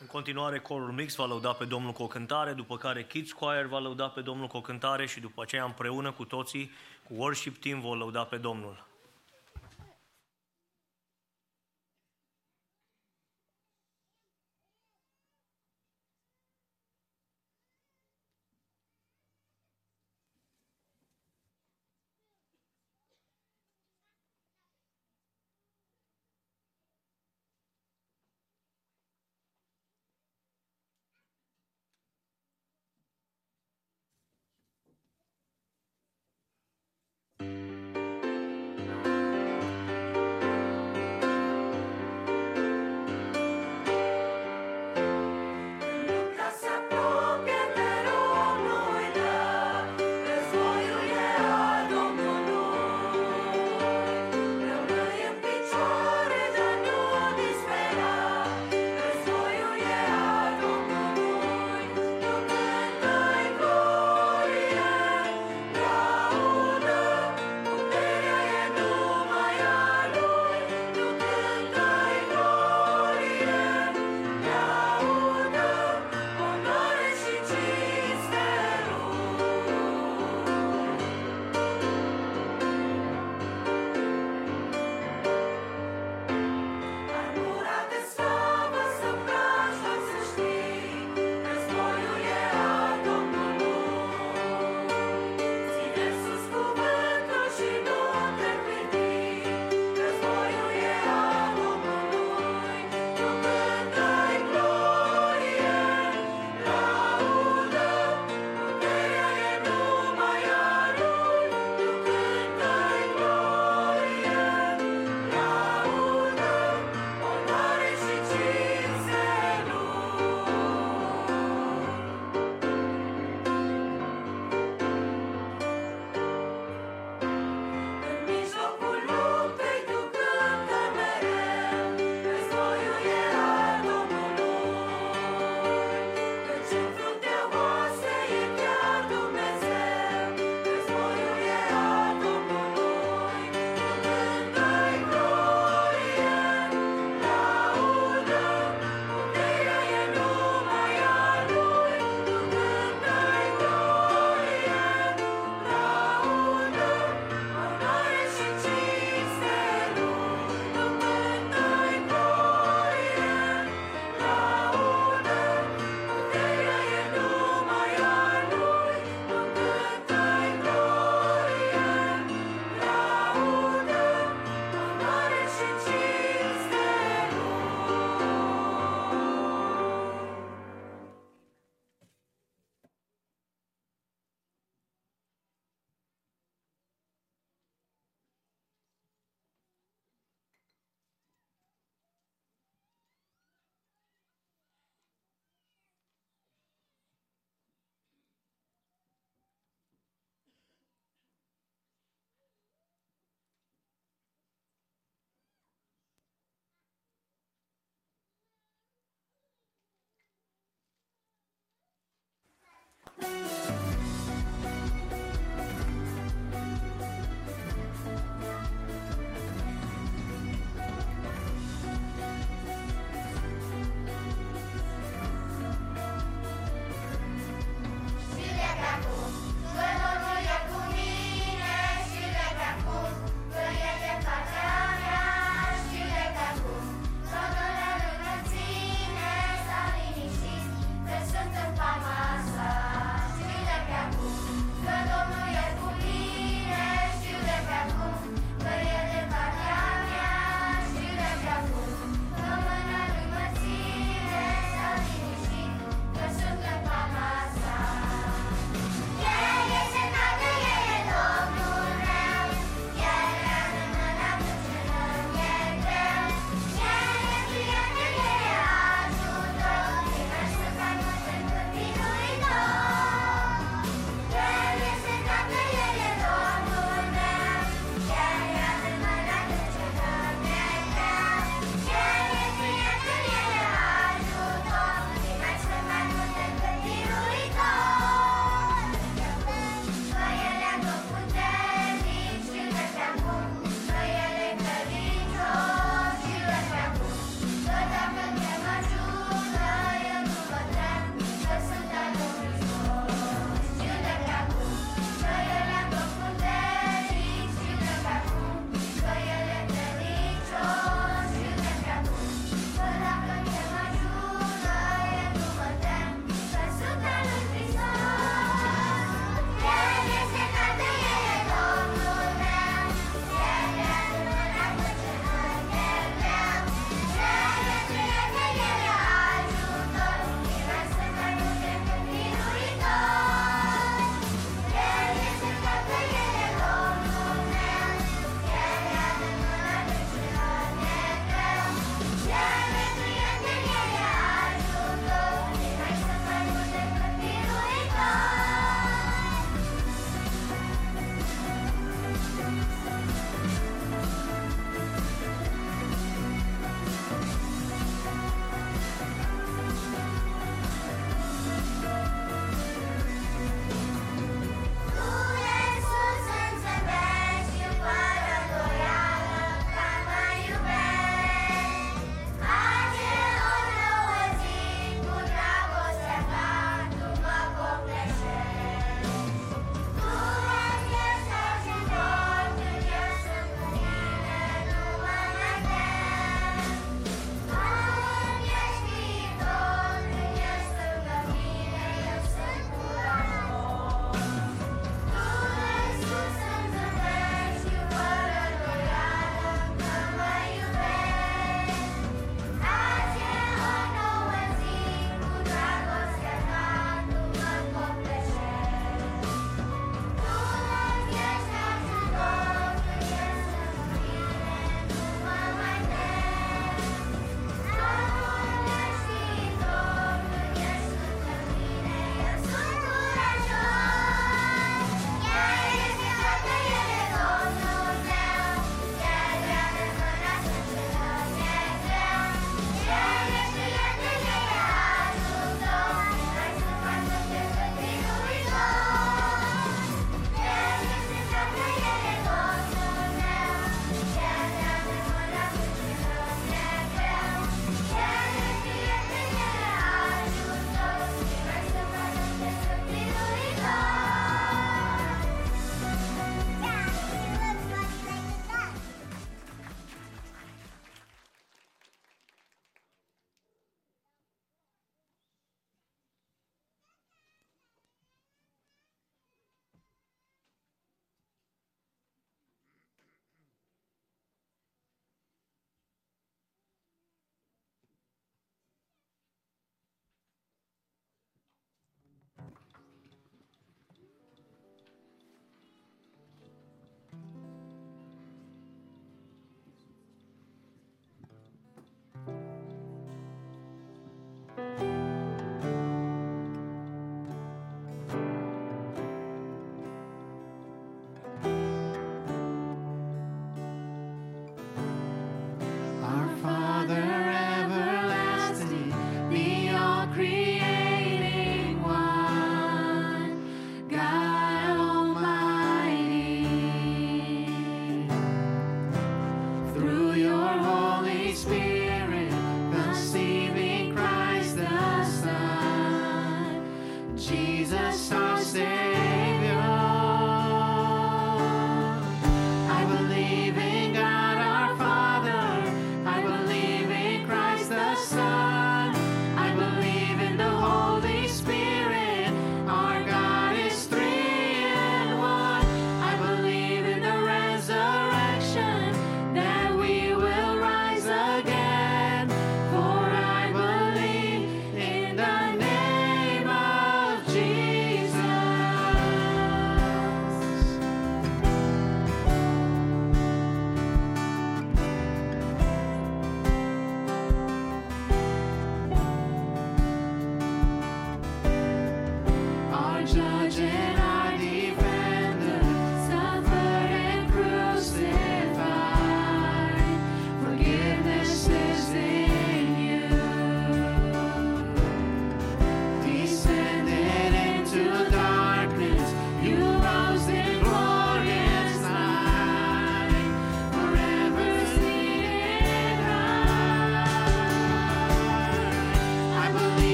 În continuare, corul mix va lăuda pe Domnul cu o cântare, după care Kids Choir va lăuda pe Domnul cu o cântare și după aceea împreună cu toții, cu worship team, vor lăuda pe Domnul.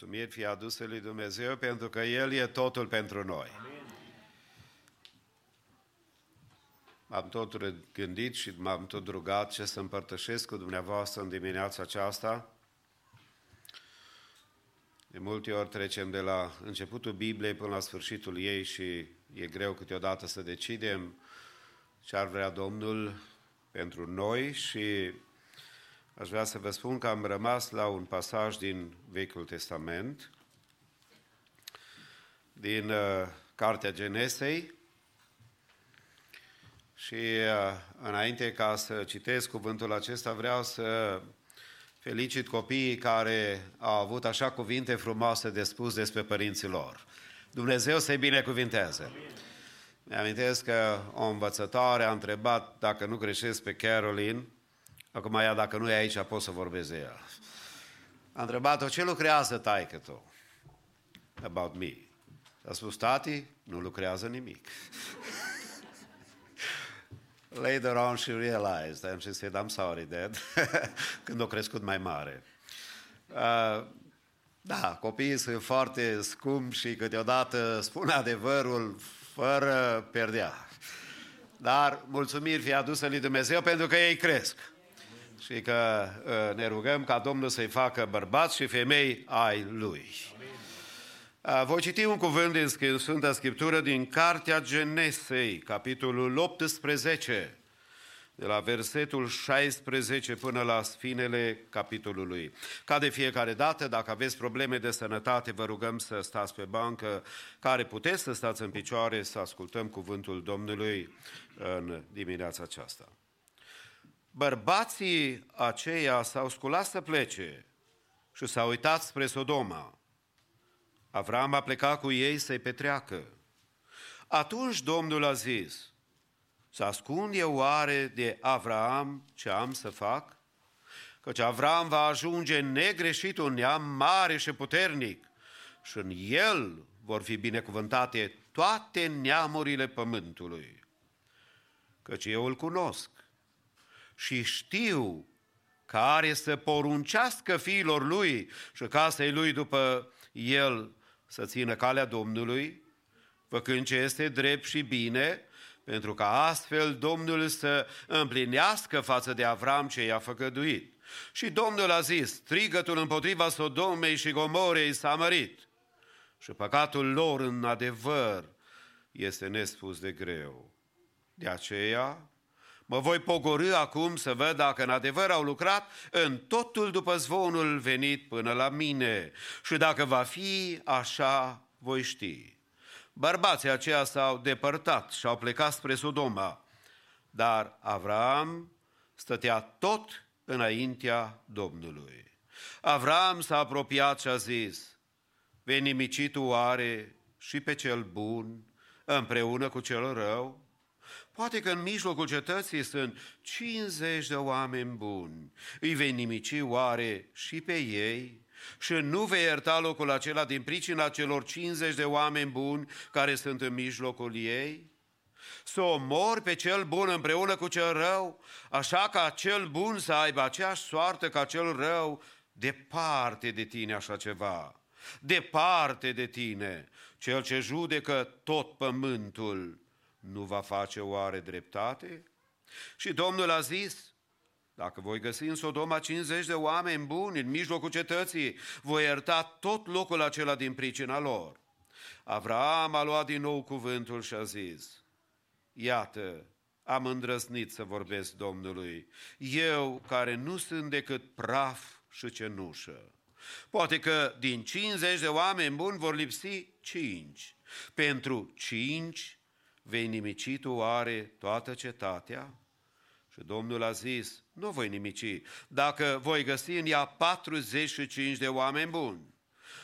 Mulțumiri fie aduse lui Dumnezeu pentru că El e totul pentru noi. M-am tot gândit și m-am tot rugat ce să împărtășesc cu dumneavoastră în dimineața aceasta. De multe ori trecem de la începutul Bibliei până la sfârșitul ei și e greu câteodată să decidem ce ar vrea Domnul pentru noi și aș vrea să vă spun că am rămas la un pasaj din Vechiul Testament, din uh, Cartea Genesei și uh, înainte ca să citesc cuvântul acesta vreau să felicit copiii care au avut așa cuvinte frumoase de spus despre părinții lor. Dumnezeu să-i binecuvinteze. Mi-amintesc că o învățătoare a întrebat dacă nu greșesc pe Caroline, acum ea dacă nu e aici pot să vorbesc de ea. A întrebat-o ce lucrează taică tu? About me. A spus, tati, nu lucrează nimic. Later on she realized and she said, I'm sorry, Dad, <laughs> când a crescut mai mare. Uh, da, copiii sunt foarte scumpi și câteodată spun adevărul fără perdea. Dar mulțumiri fie adusă lui Dumnezeu pentru că ei cresc. Și că uh, ne rugăm ca Domnul să-i facă bărbați și femei ai Lui. Uh, voi citi un cuvânt din Sfânta Scriptură din Cartea Genesei, capitolul 18, de la versetul 16 până la sfinele capitolului. Ca de fiecare dată, dacă aveți probleme de sănătate, vă rugăm să stați pe bancă, care puteți să stați în picioare, să ascultăm cuvântul Domnului în dimineața aceasta. Bărbații aceia s-au sculat să plece și s-au uitat spre Sodoma. Avram a plecat cu ei să-i petreacă. Atunci Domnul a zis, să ascund eu oare de Avram ce am să fac? Căci Avram va ajunge negreșit un neam mare și puternic și în el vor fi binecuvântate toate neamurile pământului. Căci eu îl cunosc și știu care să poruncească fiilor lui și casei lui după el să țină calea Domnului, făcând ce este drept și bine, pentru ca astfel Domnul să împlinească față de Avram ce i-a făgăduit. Și Domnul a zis, strigătul împotriva Sodomei și Gomorei s-a mărit și păcatul lor în adevăr este nespus de greu. De aceea mă voi pogorâ acum să văd dacă în adevăr au lucrat în totul după zvonul venit până la mine și dacă va fi așa, voi ști. Bărbații aceia s-au depărtat și au plecat spre Sodoma, dar Avram stătea tot înaintea Domnului. Avram s-a apropiat și a zis, vei nimici tu oare și pe cel bun împreună cu cel rău? Poate că în mijlocul cetății sunt 50 de oameni buni. Îi vei nimici oare și pe ei? Și nu vei ierta locul acela din pricina celor 50 de oameni buni care sunt în mijlocul ei? Să omori pe cel bun împreună cu cel rău, așa ca cel bun să aibă aceeași soartă ca cel rău, departe de tine așa ceva, departe de tine, cel ce judecă tot pământul, nu va face oare dreptate? Și Domnul a zis, dacă voi găsi în Sodoma 50 de oameni buni în mijlocul cetății, voi ierta tot locul acela din pricina lor. Avram a luat din nou cuvântul și a zis, Iată, am îndrăznit să vorbesc Domnului, eu care nu sunt decât praf și cenușă. Poate că din 50 de oameni buni vor lipsi 5. Pentru 5 vei nimici tu oare toată cetatea? Și Domnul a zis, nu voi nimici, dacă voi găsi în ea 45 de oameni buni.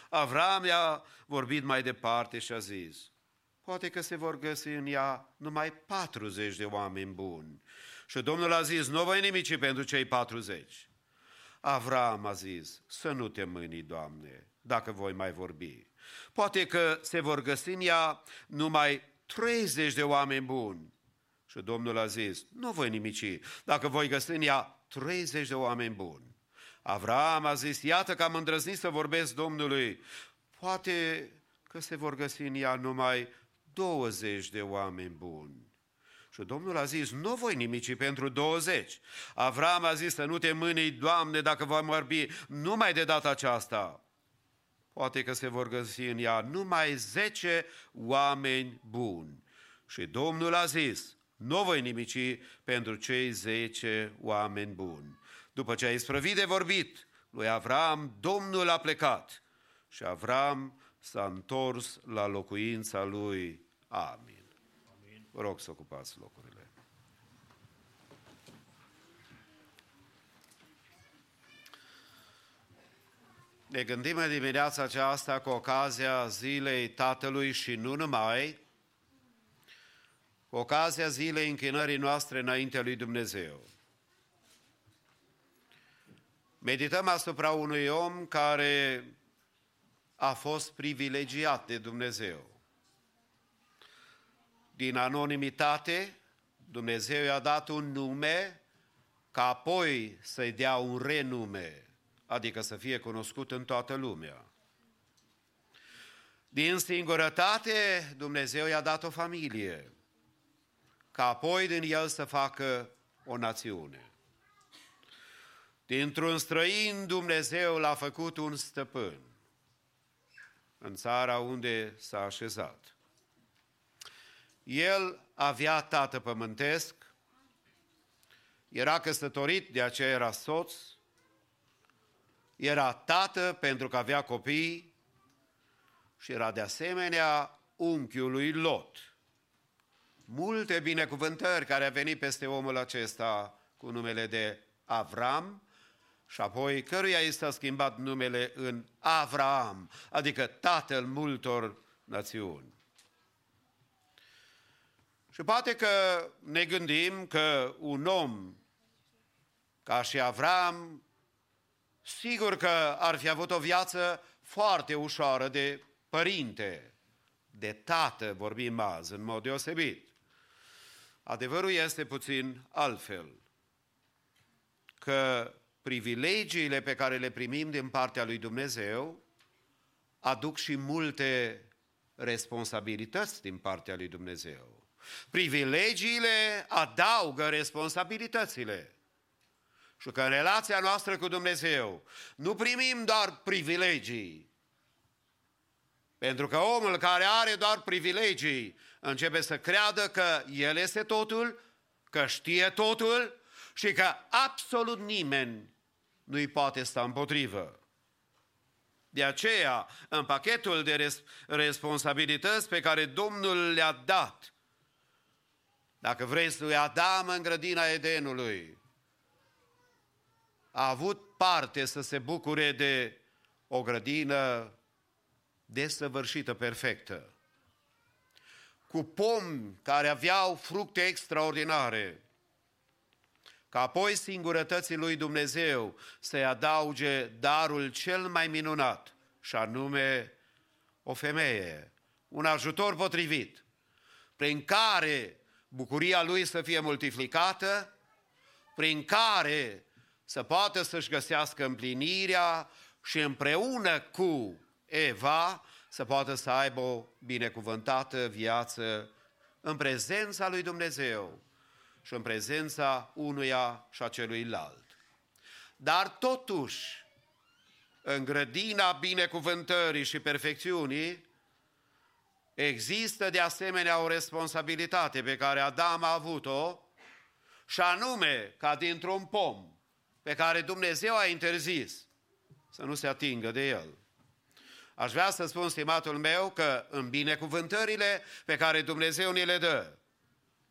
Avram i-a vorbit mai departe și a zis, poate că se vor găsi în ea numai 40 de oameni buni. Și Domnul a zis, nu voi nimici pentru cei 40. Avram a zis, să nu te mâni, Doamne, dacă voi mai vorbi. Poate că se vor găsi în ea numai 30 de oameni buni. Și Domnul a zis, nu voi nimici, dacă voi găsi în ea 30 de oameni buni. Avram a zis, iată că am îndrăznit să vorbesc Domnului, poate că se vor găsi în ea numai 20 de oameni buni. Și Domnul a zis, nu voi nimici pentru 20. Avram a zis să nu te mânei, Doamne, dacă vom vorbi numai de data aceasta. Poate că se vor găsi în ea numai 10 oameni buni. Și Domnul a zis, nu voi nimici pentru cei 10 oameni buni. După ce a isprăvit de vorbit lui Avram, Domnul a plecat și Avram s-a întors la locuința lui. Amin. Amin. Vă rog să ocupați locurile. Ne gândim în dimineața aceasta cu ocazia zilei Tatălui și nu numai, cu ocazia zilei închinării noastre înaintea lui Dumnezeu. Medităm asupra unui om care a fost privilegiat de Dumnezeu. Din anonimitate, Dumnezeu i-a dat un nume ca apoi să-i dea un renume, adică să fie cunoscut în toată lumea. Din singurătate, Dumnezeu i-a dat o familie, ca apoi din el să facă o națiune. Dintr-un străin Dumnezeu l-a făcut un stăpân în țara unde s-a așezat. El avea tată pământesc, era căsătorit, de aceea era soț, era tată pentru că avea copii și era de asemenea unchiul lui Lot. Multe binecuvântări care a venit peste omul acesta cu numele de Avram, și apoi căruia i s-a schimbat numele în Avraam, adică tatăl multor națiuni. Și poate că ne gândim că un om ca și Avram, sigur că ar fi avut o viață foarte ușoară de părinte, de tată vorbim azi, în mod deosebit. Adevărul este puțin altfel, că privilegiile pe care le primim din partea lui Dumnezeu aduc și multe responsabilități din partea lui Dumnezeu. Privilegiile adaugă responsabilitățile. Și că în relația noastră cu Dumnezeu nu primim doar privilegii, pentru că omul care are doar privilegii începe să creadă că el este totul, că știe totul și că absolut nimeni nu-i poate sta împotrivă. De aceea, în pachetul de res- responsabilități pe care Domnul le-a dat, dacă vrei lui Adam în grădina Edenului, a avut parte să se bucure de o grădină desăvârșită, perfectă, cu pomi care aveau fructe extraordinare, ca apoi singurătății lui Dumnezeu să-i adauge darul cel mai minunat, și anume o femeie, un ajutor potrivit, prin care bucuria lui să fie multiplicată, prin care să poată să-și găsească împlinirea și împreună cu Eva să poată să aibă o binecuvântată viață în prezența lui Dumnezeu și în prezența unuia și a celuilalt. Dar totuși, în grădina binecuvântării și perfecțiunii, există de asemenea o responsabilitate pe care Adam a avut-o, și anume ca dintr-un pom pe care Dumnezeu a interzis să nu se atingă de el. Aș vrea să spun, stimatul meu, că în binecuvântările pe care Dumnezeu ni le dă,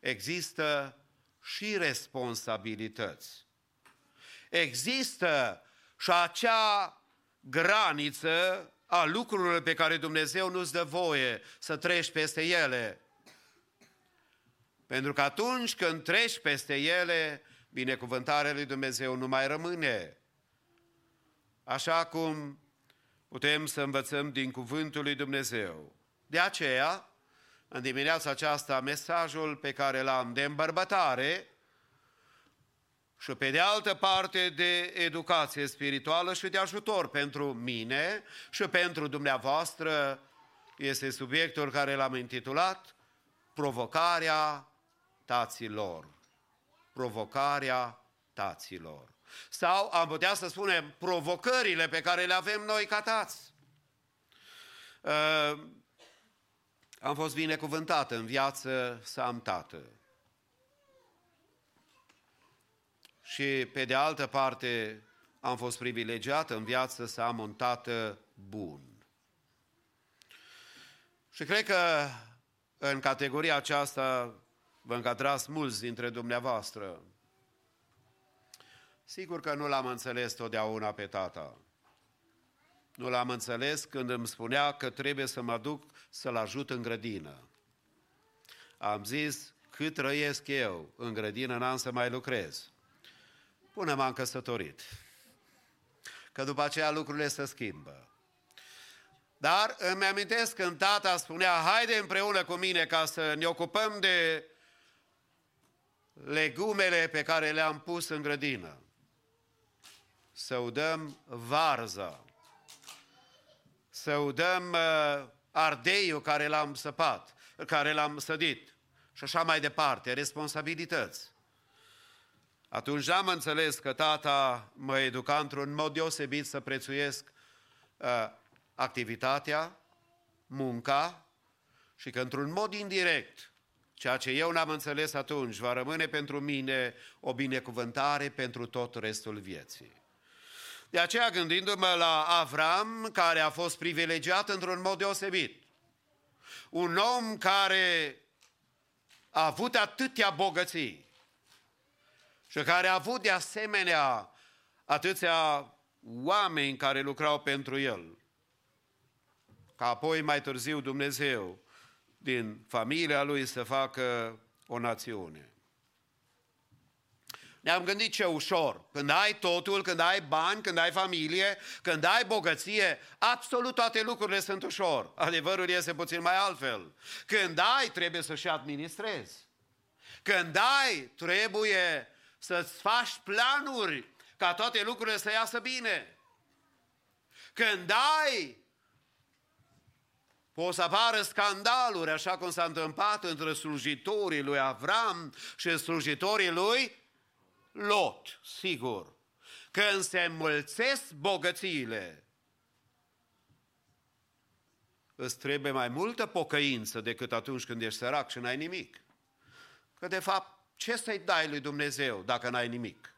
există și responsabilități. Există și acea graniță a lucrurilor pe care Dumnezeu nu-ți dă voie să treci peste ele. Pentru că atunci când treci peste ele, binecuvântarea lui Dumnezeu nu mai rămâne. Așa cum putem să învățăm din cuvântul lui Dumnezeu. De aceea, în dimineața aceasta mesajul pe care l-am de îmbărbătare și pe de altă parte de educație spirituală și de ajutor pentru mine și pentru dumneavoastră este subiectul care l-am intitulat Provocarea taților. Provocarea taților. Sau am putea să spunem provocările pe care le avem noi ca tați. Uh, am fost binecuvântat în viață să am tată. Și pe de altă parte am fost privilegiat în viață să am un tată bun. Și cred că în categoria aceasta vă încadrați mulți dintre dumneavoastră. Sigur că nu l-am înțeles totdeauna pe tata. Nu l-am înțeles când îmi spunea că trebuie să mă duc să-l ajut în grădină. Am zis, cât trăiesc eu în grădină, n-am să mai lucrez. Până m-am căsătorit. Că după aceea lucrurile se schimbă. Dar îmi amintesc când tata spunea, haide împreună cu mine ca să ne ocupăm de legumele pe care le-am pus în grădină. Să udăm varza, să udăm uh, ardeiul care l-am săpat, care l-am sădit și așa mai departe, responsabilități. Atunci am înțeles că tata mă educa într-un mod deosebit să prețuiesc uh, activitatea, munca și că într-un mod indirect, ceea ce eu n-am înțeles atunci, va rămâne pentru mine o binecuvântare pentru tot restul vieții. De aceea, gândindu-mă la Avram, care a fost privilegiat într-un mod deosebit, un om care a avut atâtea bogății și care a avut de asemenea atâția oameni care lucrau pentru el, ca apoi mai târziu Dumnezeu din familia lui să facă o națiune. Ne-am gândit ce ușor. Când ai totul, când ai bani, când ai familie, când ai bogăție, absolut toate lucrurile sunt ușor. Adevărul este puțin mai altfel. Când ai, trebuie să-și administrezi. Când ai, trebuie să-ți faci planuri ca toate lucrurile să iasă bine. Când ai, Poți să apară scandaluri, așa cum s-a întâmplat între slujitorii lui Avram și slujitorii lui Lot, sigur. Când se înmulțesc bogățiile, îți trebuie mai multă pocăință decât atunci când ești sărac și n-ai nimic. Că de fapt, ce să-i dai lui Dumnezeu dacă n-ai nimic?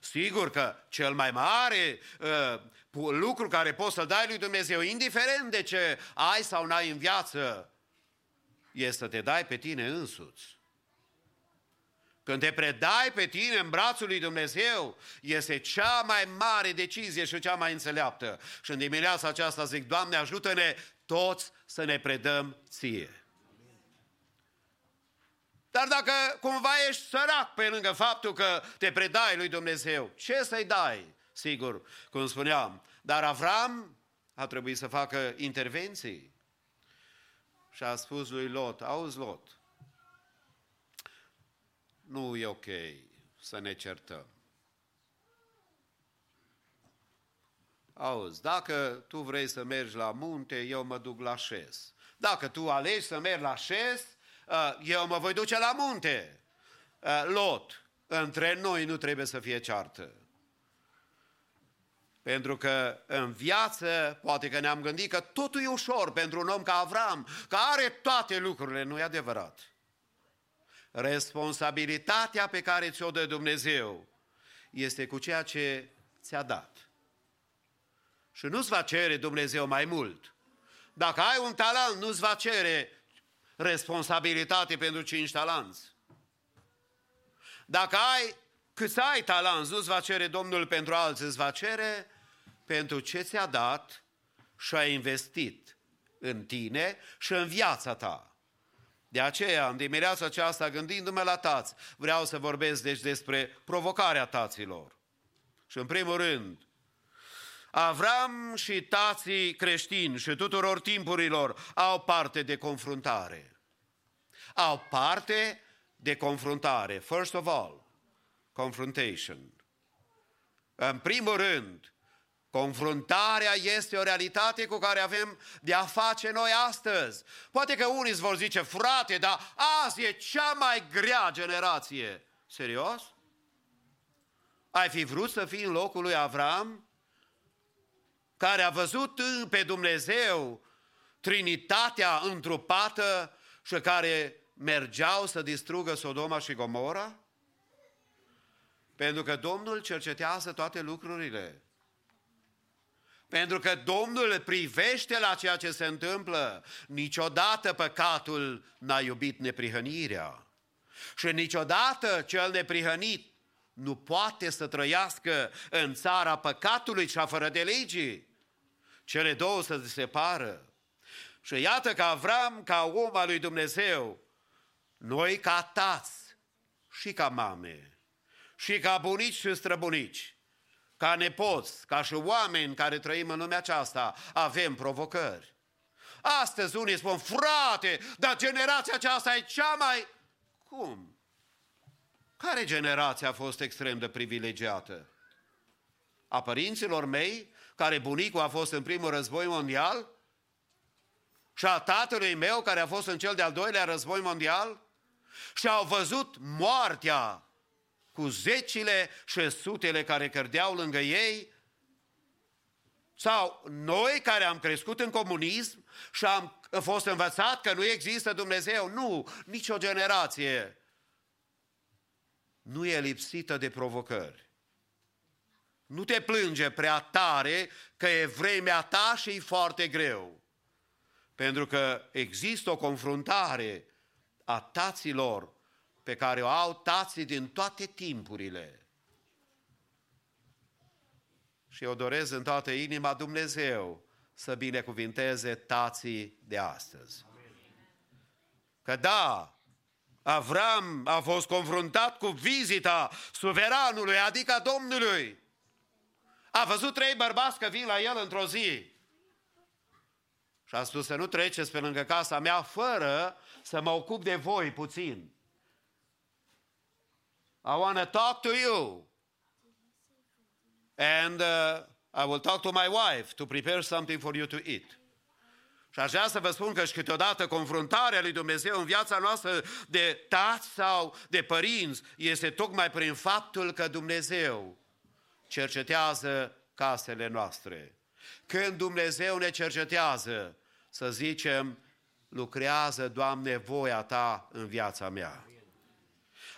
Sigur că cel mai mare uh, lucru care poți să dai lui Dumnezeu, indiferent de ce ai sau n-ai în viață, este să te dai pe tine însuți. Când te predai pe tine în brațul lui Dumnezeu, este cea mai mare decizie și cea mai înțeleaptă. Și în dimineața aceasta zic, Doamne, ajută-ne toți să ne predăm ție. Dar dacă cumva ești sărac pe lângă faptul că te predai lui Dumnezeu, ce să-i dai? Sigur, cum spuneam, dar Avram a trebuit să facă intervenții. Și a spus lui Lot, auzi Lot, nu e ok să ne certăm. Auzi, dacă tu vrei să mergi la munte, eu mă duc la șes. Dacă tu alegi să mergi la șes, uh, eu mă voi duce la munte. Uh, Lot, între noi nu trebuie să fie ceartă. Pentru că în viață poate că ne-am gândit că totul e ușor pentru un om ca Avram, că are toate lucrurile, nu e adevărat. Responsabilitatea pe care ți-o dă Dumnezeu este cu ceea ce ți-a dat. Și nu-ți va cere Dumnezeu mai mult. Dacă ai un talent, nu-ți va cere responsabilitate pentru cinci talanți. Dacă ai cât ai talent, nu-ți va cere Domnul pentru alții, îți va cere pentru ce ți-a dat și a investit în tine și în viața ta. De aceea, în dimineața aceasta, gândindu-mă la tați, vreau să vorbesc deci despre provocarea taților. Și în primul rând, Avram și tații creștini și tuturor timpurilor au parte de confruntare. Au parte de confruntare, first of all. confrontation. În primul rând, confruntarea este o realitate cu care avem de a face noi astăzi. Poate că unii îți vor zice, frate, dar azi e cea mai grea generație. Serios? Ai fi vrut să fii în locul lui Avram, care a văzut pe Dumnezeu Trinitatea întrupată și care mergeau să distrugă Sodoma și Gomora? Pentru că Domnul cercetează toate lucrurile. Pentru că Domnul privește la ceea ce se întâmplă. Niciodată păcatul n-a iubit neprihănirea. Și niciodată cel neprihănit nu poate să trăiască în țara păcatului și a fără de legii. Cele două se separă. Și iată că Avram, ca om al lui Dumnezeu, noi ca tați și ca mame, și ca bunici și străbunici, ca nepoți, ca și oameni care trăim în lumea aceasta, avem provocări. Astăzi unii spun, frate, dar generația aceasta e cea mai... Cum? Care generație a fost extrem de privilegiată? A părinților mei, care bunicul a fost în primul război mondial? Și a tatălui meu, care a fost în cel de-al doilea război mondial? Și au văzut moartea cu zecile și sutele care cărdeau lângă ei? Sau noi care am crescut în comunism și am fost învățat că nu există Dumnezeu? Nu, nicio generație nu e lipsită de provocări. Nu te plânge prea tare că e vremea ta și e foarte greu. Pentru că există o confruntare a taților pe care o au tații din toate timpurile. Și eu doresc în toată inima Dumnezeu să binecuvinteze tații de astăzi. Că da, Avram a fost confruntat cu vizita suveranului, adică a Domnului. A văzut trei bărbați că vin la el într-o zi. Și a spus să nu treceți pe lângă casa mea fără să mă ocup de voi puțin. I want to talk to you. And uh, I will talk to my wife to prepare something for you to eat. Și aș vrea să vă spun că și câteodată confruntarea lui Dumnezeu în viața noastră de tați sau de părinți este tocmai prin faptul că Dumnezeu cercetează casele noastre. Când Dumnezeu ne cercetează, să zicem, lucrează, Doamne, voia Ta în viața mea.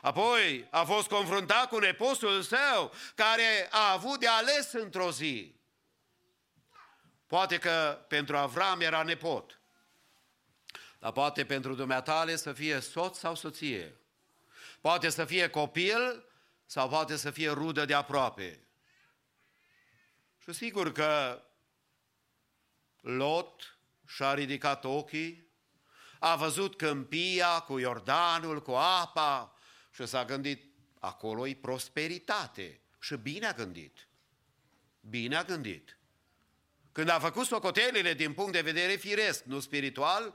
Apoi a fost confruntat cu neposul său, care a avut de ales într-o zi. Poate că pentru Avram era nepot, dar poate pentru dumneatale să fie soț sau soție. Poate să fie copil sau poate să fie rudă de aproape. Și sigur că Lot și-a ridicat ochii, a văzut câmpia cu Iordanul, cu apa și s-a gândit, acolo e prosperitate. Și bine a gândit. Bine a gândit. Când a făcut socotelile din punct de vedere firesc, nu spiritual,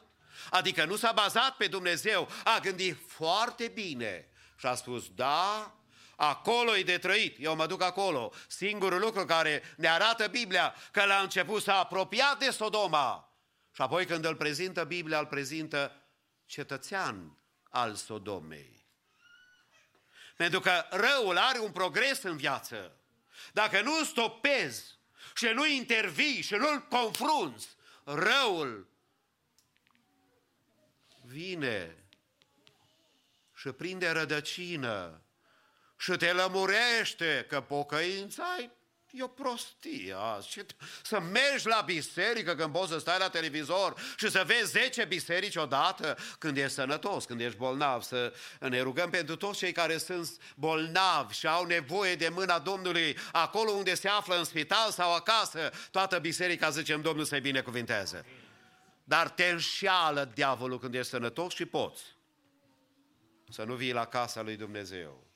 adică nu s-a bazat pe Dumnezeu, a gândit foarte bine și a spus, da, acolo e de trăit, eu mă duc acolo. Singurul lucru care ne arată Biblia, că la început s-a apropiat de Sodoma și apoi când îl prezintă Biblia, îl prezintă cetățean al Sodomei. Pentru că răul are un progres în viață. Dacă nu stopezi și nu intervii și nu-l confrunți, răul vine și prinde rădăcină și te lămurește că pocăința e o prostie azi. Să mergi la biserică când poți să stai la televizor și să vezi 10 biserici odată când ești sănătos, când ești bolnav. Să ne rugăm pentru toți cei care sunt bolnavi și au nevoie de mâna Domnului acolo unde se află în spital sau acasă. Toată biserica zicem Domnul să-i binecuvinteze. Dar te înșeală diavolul când ești sănătos și poți să nu vii la casa lui Dumnezeu.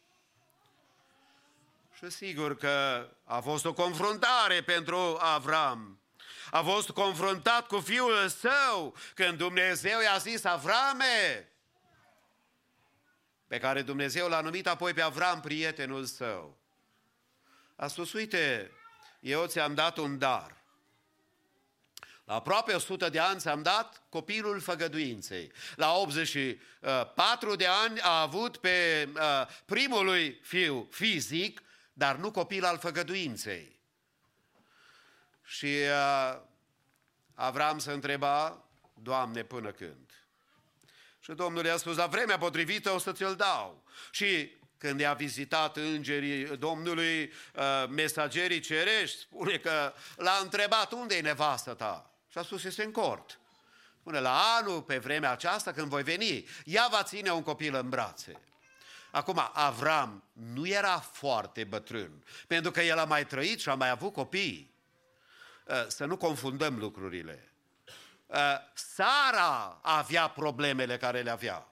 Și sigur că a fost o confruntare pentru Avram. A fost confruntat cu fiul său când Dumnezeu i-a zis, Avrame, pe care Dumnezeu l-a numit apoi pe Avram prietenul său. A spus, uite, eu ți-am dat un dar. La aproape 100 de ani ți-am dat copilul făgăduinței. La 84 de ani a avut pe uh, primul lui fiu fizic, dar nu copil al făgăduinței. Și uh, Avram se întreba, Doamne, până când? Și Domnul i-a spus, la vremea potrivită o să ți-l dau. Și când i-a vizitat îngerii Domnului, uh, mesagerii cerești, spune că l-a întrebat, unde e nevastă ta? Și a spus, este în cort. Până la anul, pe vremea aceasta, când voi veni, ea va ține un copil în brațe. Acum, Avram nu era foarte bătrân, pentru că el a mai trăit și a mai avut copii. Uh, Să nu confundăm lucrurile. Uh, Sara avea problemele care le avea.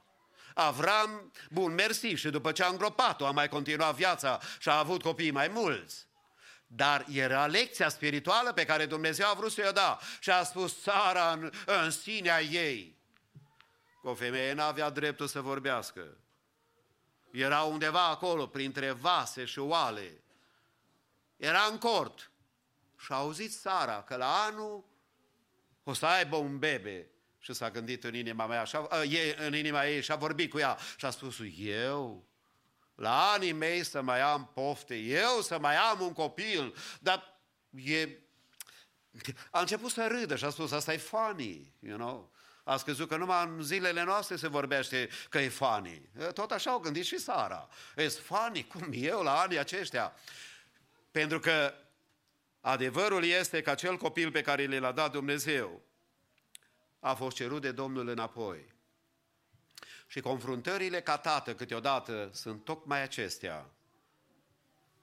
Avram, bun, mersi, și după ce a îngropat-o, a mai continuat viața și a avut copii mai mulți. Dar era lecția spirituală pe care Dumnezeu a vrut să o da. Și a spus Sara în, în sinea ei. Că o femeie n-avea dreptul să vorbească. Era undeva acolo, printre vase și oale. Era în cort. Și a auzit Sara că la anul o să aibă un bebe. Și s-a gândit în inima mea, așa, a, e, în inima ei și a vorbit cu ea și a spus, eu, la anii mei să mai am pofte, eu să mai am un copil, dar e... A început să râdă și a spus, asta e funny, you know? A crezut că numai în zilele noastre se vorbește că e funny. Tot așa au gândit și Sara. E funny, cum eu la anii aceștia. Pentru că adevărul este că acel copil pe care l-a dat Dumnezeu a fost cerut de Domnul înapoi. Și confruntările ca tată câteodată sunt tocmai acestea.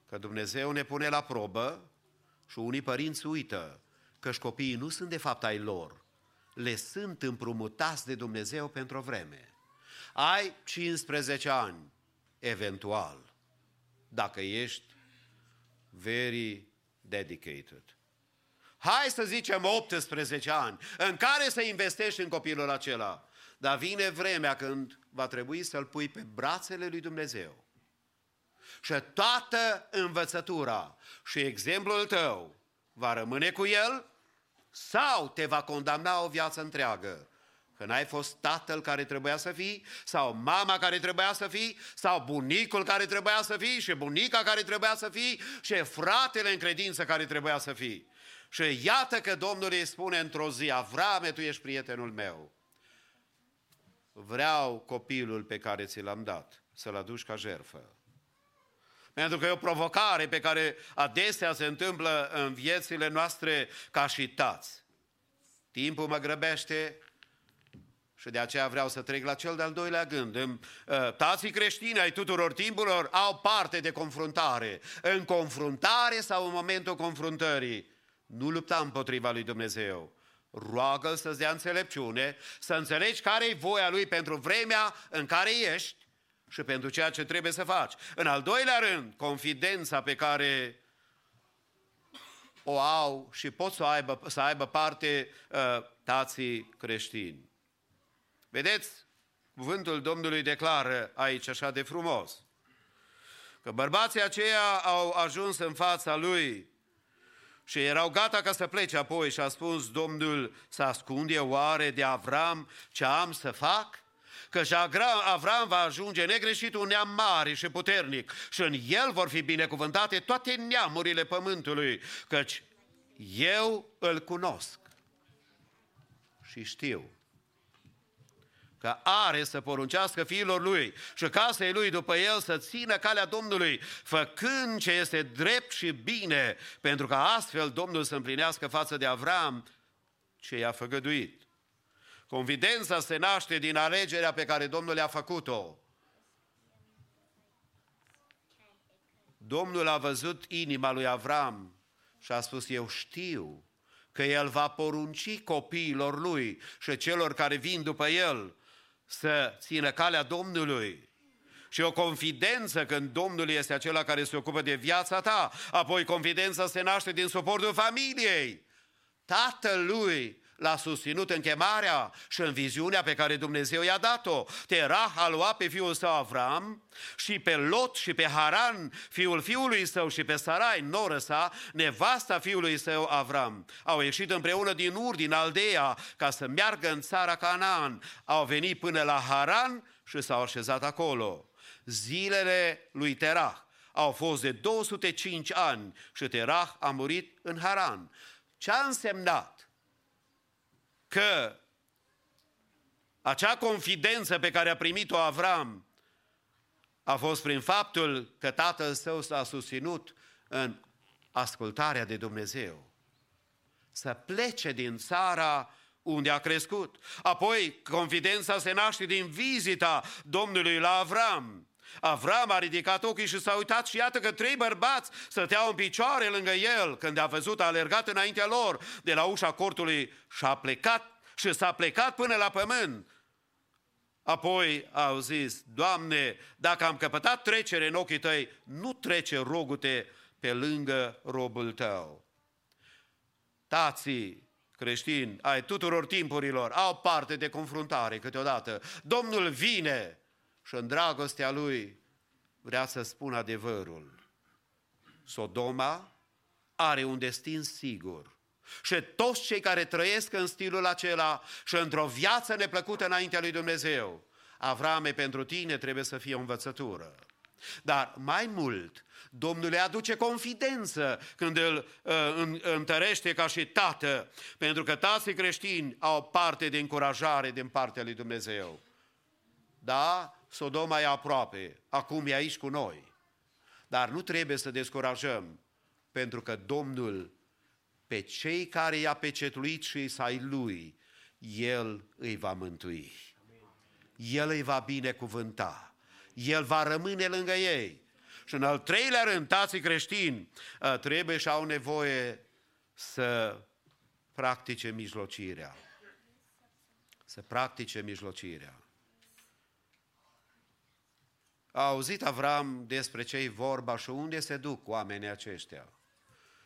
Că Dumnezeu ne pune la probă și unii părinți uită că copiii nu sunt de fapt ai lor, le sunt împrumutați de Dumnezeu pentru o vreme. Ai 15 ani, eventual, dacă ești very dedicated. Hai să zicem 18 ani, în care să investești în copilul acela. Dar vine vremea când va trebui să-l pui pe brațele lui Dumnezeu. Și toată învățătura și exemplul tău va rămâne cu el sau te va condamna o viață întreagă. Că n-ai fost tatăl care trebuia să fii, sau mama care trebuia să fii, sau bunicul care trebuia să fii, și bunica care trebuia să fii, și fratele în credință care trebuia să fii. Și iată că Domnul îi spune într-o zi, Avrame, tu ești prietenul meu. Vreau copilul pe care ți l-am dat, să-l aduci ca jerfă. Pentru că e o provocare pe care adesea se întâmplă în viețile noastre ca și tați. Timpul mă grăbește și de aceea vreau să trec la cel de-al doilea gând. În, uh, Tații creștini ai tuturor timpurilor au parte de confruntare. În confruntare sau în momentul confruntării. Nu lupta împotriva lui Dumnezeu. Roagă-L să-ți dea înțelepciune, să înțelegi care e voia Lui pentru vremea în care ești și pentru ceea ce trebuie să faci. În al doilea rând, confidența pe care o au și pot să aibă, să aibă parte uh, tații creștini. Vedeți, cuvântul Domnului declară aici așa de frumos, că bărbații aceia au ajuns în fața lui și erau gata ca să plece apoi și a spus Domnul, să ascunde oare de Avram ce am să fac? Că și Avram va ajunge negreșit un neam mare și puternic și în el vor fi binecuvântate toate neamurile pământului, căci eu îl cunosc și știu că are să poruncească fiilor lui și casei lui după el să țină calea Domnului, făcând ce este drept și bine, pentru că astfel Domnul să împlinească față de Avram ce i-a făgăduit. Confidența se naște din alegerea pe care Domnul le-a făcut-o. Domnul a văzut inima lui Avram și a spus, eu știu că el va porunci copiilor lui și celor care vin după el să țină calea Domnului și o confidență când Domnul este acela care se ocupă de viața ta. Apoi confidența se naște din suportul familiei. Tatăl lui l-a susținut în chemarea și în viziunea pe care Dumnezeu i-a dat-o. Terah a luat pe fiul său Avram și pe Lot și pe Haran, fiul fiului său și pe Sarai, noră sa, nevasta fiului său Avram. Au ieșit împreună din Ur, din Aldeea, ca să meargă în țara Canaan. Au venit până la Haran și s-au așezat acolo. Zilele lui Terah au fost de 205 ani și Terah a murit în Haran. Ce a însemnat că acea confidență pe care a primit-o Avram a fost prin faptul că tatăl său s-a susținut în ascultarea de Dumnezeu. Să plece din țara unde a crescut. Apoi, confidența se naște din vizita Domnului la Avram. Avram a ridicat ochii și s-a uitat și iată că trei bărbați stăteau în picioare lângă el. Când a văzut, a alergat înaintea lor de la ușa cortului și a plecat și s-a plecat până la pământ. Apoi au zis, Doamne, dacă am căpătat trecere în ochii tăi, nu trece rogute pe lângă robul tău. Tații creștini ai tuturor timpurilor au parte de confruntare câteodată. Domnul vine și în dragostea lui vrea să spună adevărul. Sodoma are un destin sigur. Și toți cei care trăiesc în stilul acela și într-o viață neplăcută înaintea lui Dumnezeu, Avrame pentru tine trebuie să fie o învățătură. Dar mai mult, Domnul le aduce confidență când îl uh, întărește ca și tată, pentru că tații creștini au parte de încurajare din partea lui Dumnezeu. Da, Sodoma e aproape, acum e aici cu noi. Dar nu trebuie să descurajăm, pentru că Domnul, pe cei care i-a pecetuit și să lui, El îi va mântui. El îi va binecuvânta. El va rămâne lângă ei. Și în al treilea rând, tații creștini ă, trebuie și au nevoie să practice mijlocirea. Să practice mijlocirea. A auzit Avram despre ce-i vorba și unde se duc oamenii aceștia.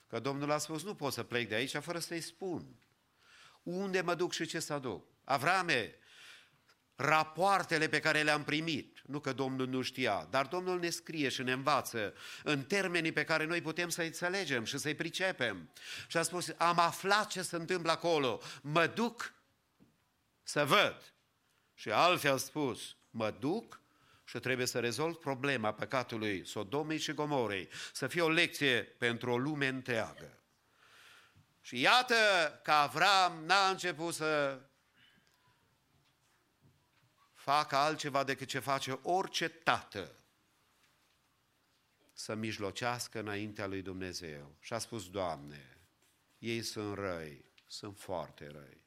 Că Domnul a spus, nu pot să plec de aici fără să-i spun. Unde mă duc și ce să duc? Avrame, rapoartele pe care le-am primit, nu că Domnul nu știa, dar Domnul ne scrie și ne învață în termenii pe care noi putem să-i înțelegem și să-i pricepem. Și a spus, am aflat ce se întâmplă acolo, mă duc să văd. Și altfel spus, mă duc și trebuie să rezolv problema păcatului Sodomei și Gomorei, să fie o lecție pentru o lume întreagă. Și iată că Avram n-a început să facă altceva decât ce face orice tată, să mijlocească înaintea lui Dumnezeu. Și a spus, Doamne, ei sunt răi, sunt foarte răi.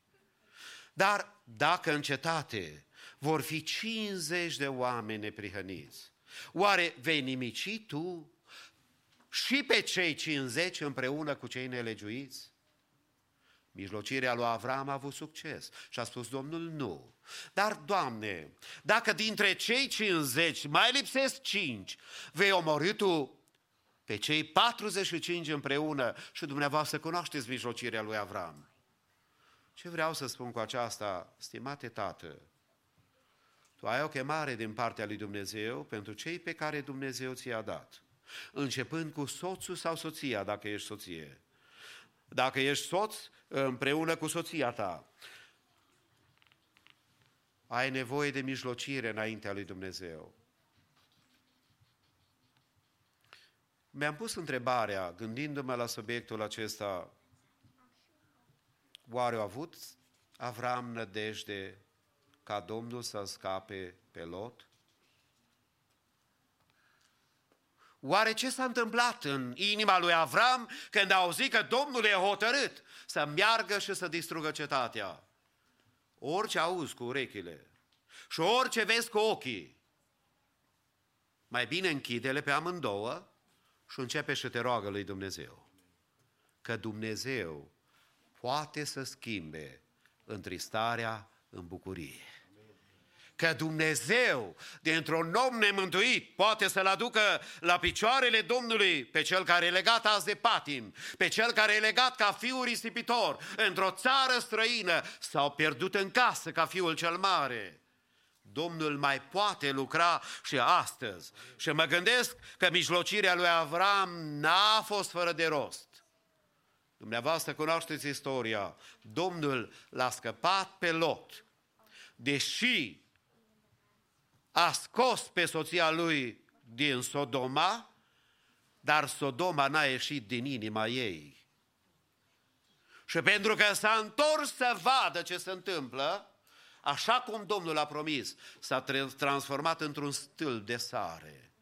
Dar dacă în cetate vor fi 50 de oameni neprihăniți. Oare vei nimici tu și pe cei 50 împreună cu cei nelegiuiți? Mijlocirea lui Avram a avut succes și a spus Domnul nu. Dar, Doamne, dacă dintre cei 50 mai lipsesc 5, vei omorâ Tu pe cei 45 împreună și dumneavoastră cunoașteți mijlocirea lui Avram. Ce vreau să spun cu aceasta, stimate tată? Tu ai o chemare din partea lui Dumnezeu pentru cei pe care Dumnezeu ți-a dat. Începând cu soțul sau soția, dacă ești soție. Dacă ești soț, împreună cu soția ta. Ai nevoie de mijlocire înaintea lui Dumnezeu. Mi-am pus întrebarea, gândindu-mă la subiectul acesta, oare a avut Avram nădejde ca Domnul să scape pe Lot? Oare ce s-a întâmplat în inima lui Avram când a auzit că Domnul e hotărât să meargă și să distrugă cetatea? Orice auzi cu urechile și orice vezi cu ochii, mai bine închide-le pe amândouă și începe și te roagă lui Dumnezeu. Că Dumnezeu poate să schimbe întristarea în bucurie că Dumnezeu, dintr-un om nemântuit, poate să-l aducă la picioarele Domnului pe cel care e legat azi de patim, pe cel care e legat ca fiul risipitor într-o țară străină sau pierdut în casă ca fiul cel mare. Domnul mai poate lucra și astăzi. Și mă gândesc că mijlocirea lui Avram n-a fost fără de rost. Dumneavoastră cunoașteți istoria. Domnul l-a scăpat pe Lot. Deși a scos pe soția lui din Sodoma, dar Sodoma n-a ieșit din inima ei. Și pentru că s-a întors să vadă ce se întâmplă, așa cum Domnul a promis, s-a transformat într-un stâlp de sare.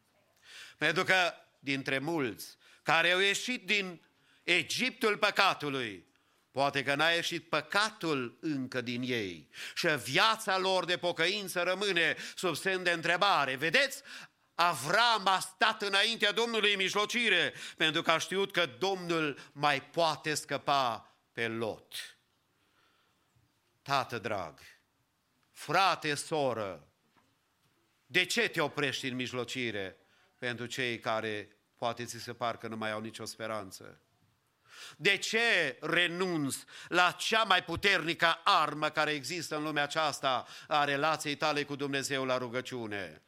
Pentru că dintre mulți care au ieșit din Egiptul păcatului, poate că n-a ieșit păcatul încă din ei și viața lor de pocăință rămâne sub semn de întrebare. Vedeți? Avram a stat înaintea Domnului în mijlocire pentru că a știut că Domnul mai poate scăpa pe Lot. Tată drag, frate, soră, de ce te oprești în mijlocire pentru cei care poate ți se par că nu mai au nicio speranță? De ce renunți la cea mai puternică armă care există în lumea aceasta a relației tale cu Dumnezeu la rugăciune?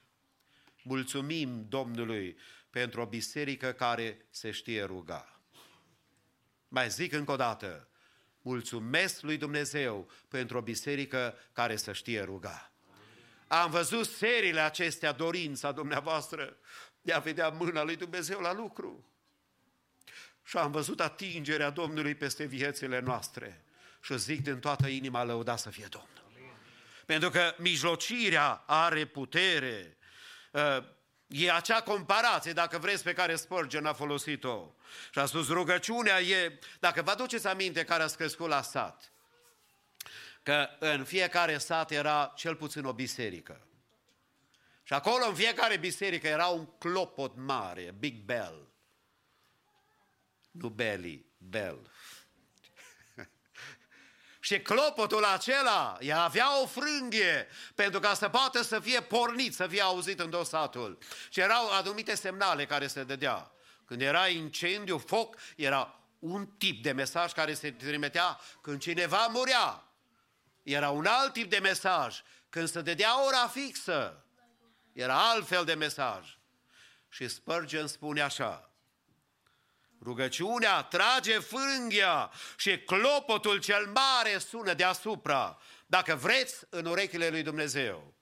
Mulțumim Domnului pentru o biserică care se știe ruga. Mai zic încă o dată, mulțumesc lui Dumnezeu pentru o biserică care să știe ruga. Am văzut seriile acestea, dorința dumneavoastră de a vedea mâna lui Dumnezeu la lucru și am văzut atingerea Domnului peste viețile noastre. Și zic din toată inima, lăuda să fie Domnul. Pentru că mijlocirea are putere. Uh, e acea comparație, dacă vreți, pe care Spurgeon a folosit-o. Și a spus, rugăciunea e, dacă vă aduceți aminte care a crescut la sat, că în fiecare sat era cel puțin o biserică. Și acolo, în fiecare biserică, era un clopot mare, Big Bell. Nu belly, bell. <laughs> Și clopotul acela ea avea o frânghie pentru ca să poată să fie pornit, să fie auzit în dosatul. Și erau anumite semnale care se dădea. Când era incendiu, foc, era un tip de mesaj care se trimitea când cineva murea. Era un alt tip de mesaj. Când se dădea ora fixă, era altfel de mesaj. Și Spurgeon spune așa, Rugăciunea trage fânghia și clopotul cel mare sună deasupra, dacă vreți, în urechile lui Dumnezeu.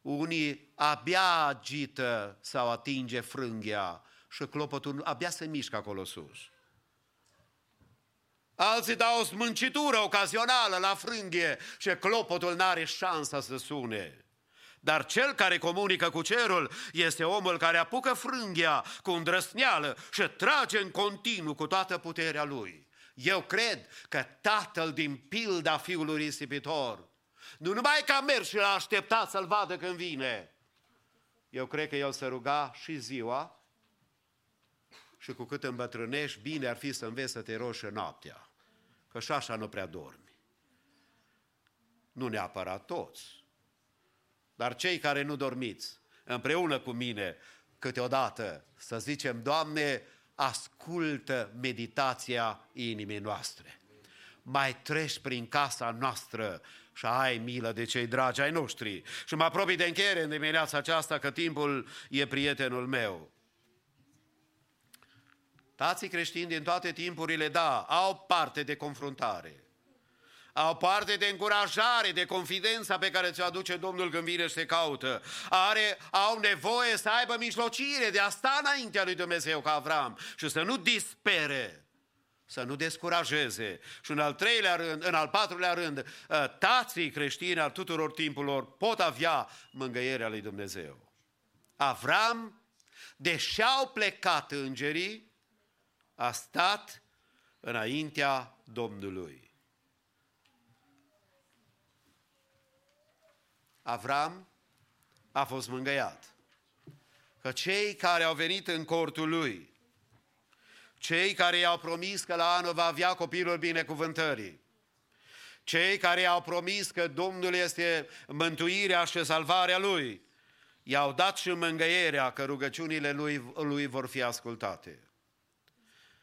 Unii abia agită sau atinge frânghia și clopotul abia se mișcă acolo sus. Alții dau o smâncitură ocazională la frânghie și clopotul n-are șansa să sune. Dar cel care comunică cu cerul este omul care apucă frânghia cu îndrăsneală și trage în continuu cu toată puterea lui. Eu cred că tatăl din pilda fiului risipitor, nu numai că a mers și l-a așteptat să-l vadă când vine, eu cred că el se ruga și ziua și cu cât îmbătrânești, bine ar fi să înveți să te roși noaptea, că și așa nu prea dormi. Nu neapărat toți, dar cei care nu dormiți, împreună cu mine, câteodată, să zicem, Doamne, ascultă meditația inimii noastre. Mai treci prin casa noastră și ai milă de cei dragi ai noștri. Și mă apropii de încheiere în dimineața aceasta că timpul e prietenul meu. Tații creștini din toate timpurile, da, au parte de confruntare au parte de încurajare, de confidența pe care ți-o aduce Domnul când vine și te caută. Are, au nevoie să aibă mijlocire de a sta înaintea lui Dumnezeu ca Avram și să nu dispere, să nu descurajeze. Și în al treilea rând, în al patrulea rând, ă, tații creștini al tuturor timpurilor pot avea mângăierea lui Dumnezeu. Avram, deși au plecat îngerii, a stat înaintea Domnului. Avram a fost mângăiat. Că cei care au venit în cortul lui, cei care i-au promis că la anul va avea copilul binecuvântării, Cei care au promis că Domnul este mântuirea și salvarea Lui, i-au dat și mângăierea că rugăciunile Lui, lui vor fi ascultate.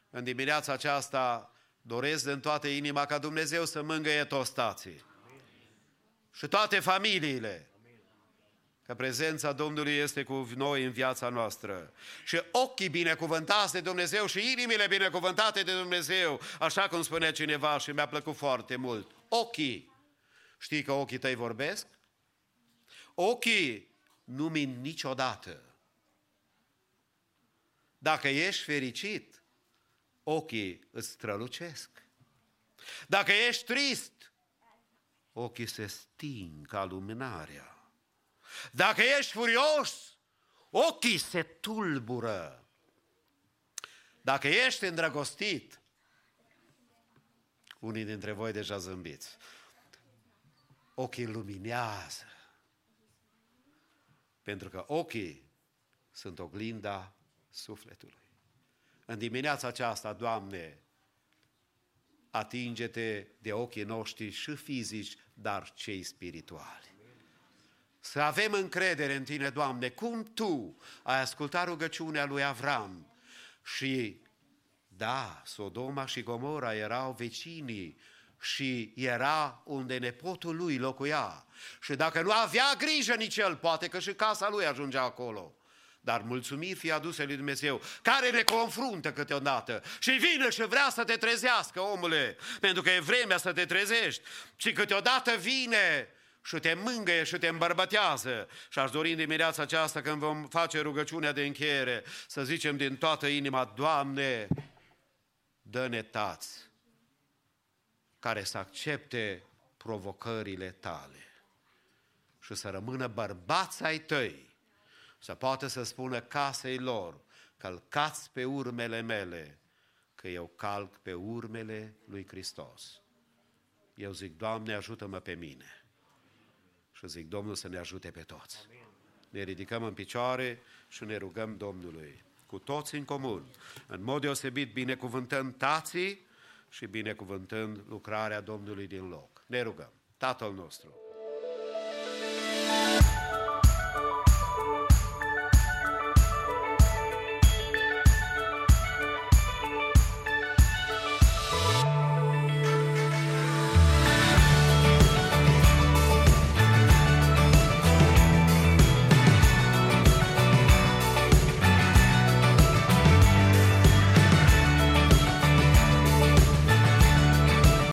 În dimineața aceasta doresc din toată inima ca Dumnezeu să mângăie toți tații și toate familiile, că prezența Domnului este cu noi în viața noastră. Și ochii binecuvântați de Dumnezeu și inimile binecuvântate de Dumnezeu, așa cum spunea cineva și mi-a plăcut foarte mult. Ochii. Știi că ochii tăi vorbesc? Ochii nu mint niciodată. Dacă ești fericit, ochii îți strălucesc. Dacă ești trist, ochii se sting ca luminarea. Dacă ești furios, ochii se tulbură. Dacă ești îndrăgostit, unii dintre voi deja zâmbiți, ochii luminează. Pentru că ochii sunt oglinda sufletului. În dimineața aceasta, Doamne, atinge-te de ochii noștri și fizici, dar cei spirituali. Să avem încredere în Tine, Doamne, cum Tu ai ascultat rugăciunea lui Avram și, da, Sodoma și Gomora erau vecinii și era unde nepotul lui locuia. Și dacă nu avea grijă nici el, poate că și casa lui ajungea acolo. Dar mulțumiri fie aduse lui Dumnezeu, care ne confruntă câteodată și vine și vrea să te trezească, omule, pentru că e vremea să te trezești. Și câteodată vine și te mângăie și te îmbărbătează. Și aș dori în dimineața aceasta, când vom face rugăciunea de încheiere, să zicem din toată inima, Doamne, dă-ne tați care să accepte provocările tale și să rămână bărbați ai tăi, să poată să spună casei lor, călcați pe urmele mele, că eu calc pe urmele lui Hristos. Eu zic, Doamne, ajută-mă pe mine. Și zic, Domnul să ne ajute pe toți. Ne ridicăm în picioare și ne rugăm Domnului, cu toți în comun, în mod deosebit binecuvântând tații și binecuvântând lucrarea Domnului din loc. Ne rugăm. Tatăl nostru,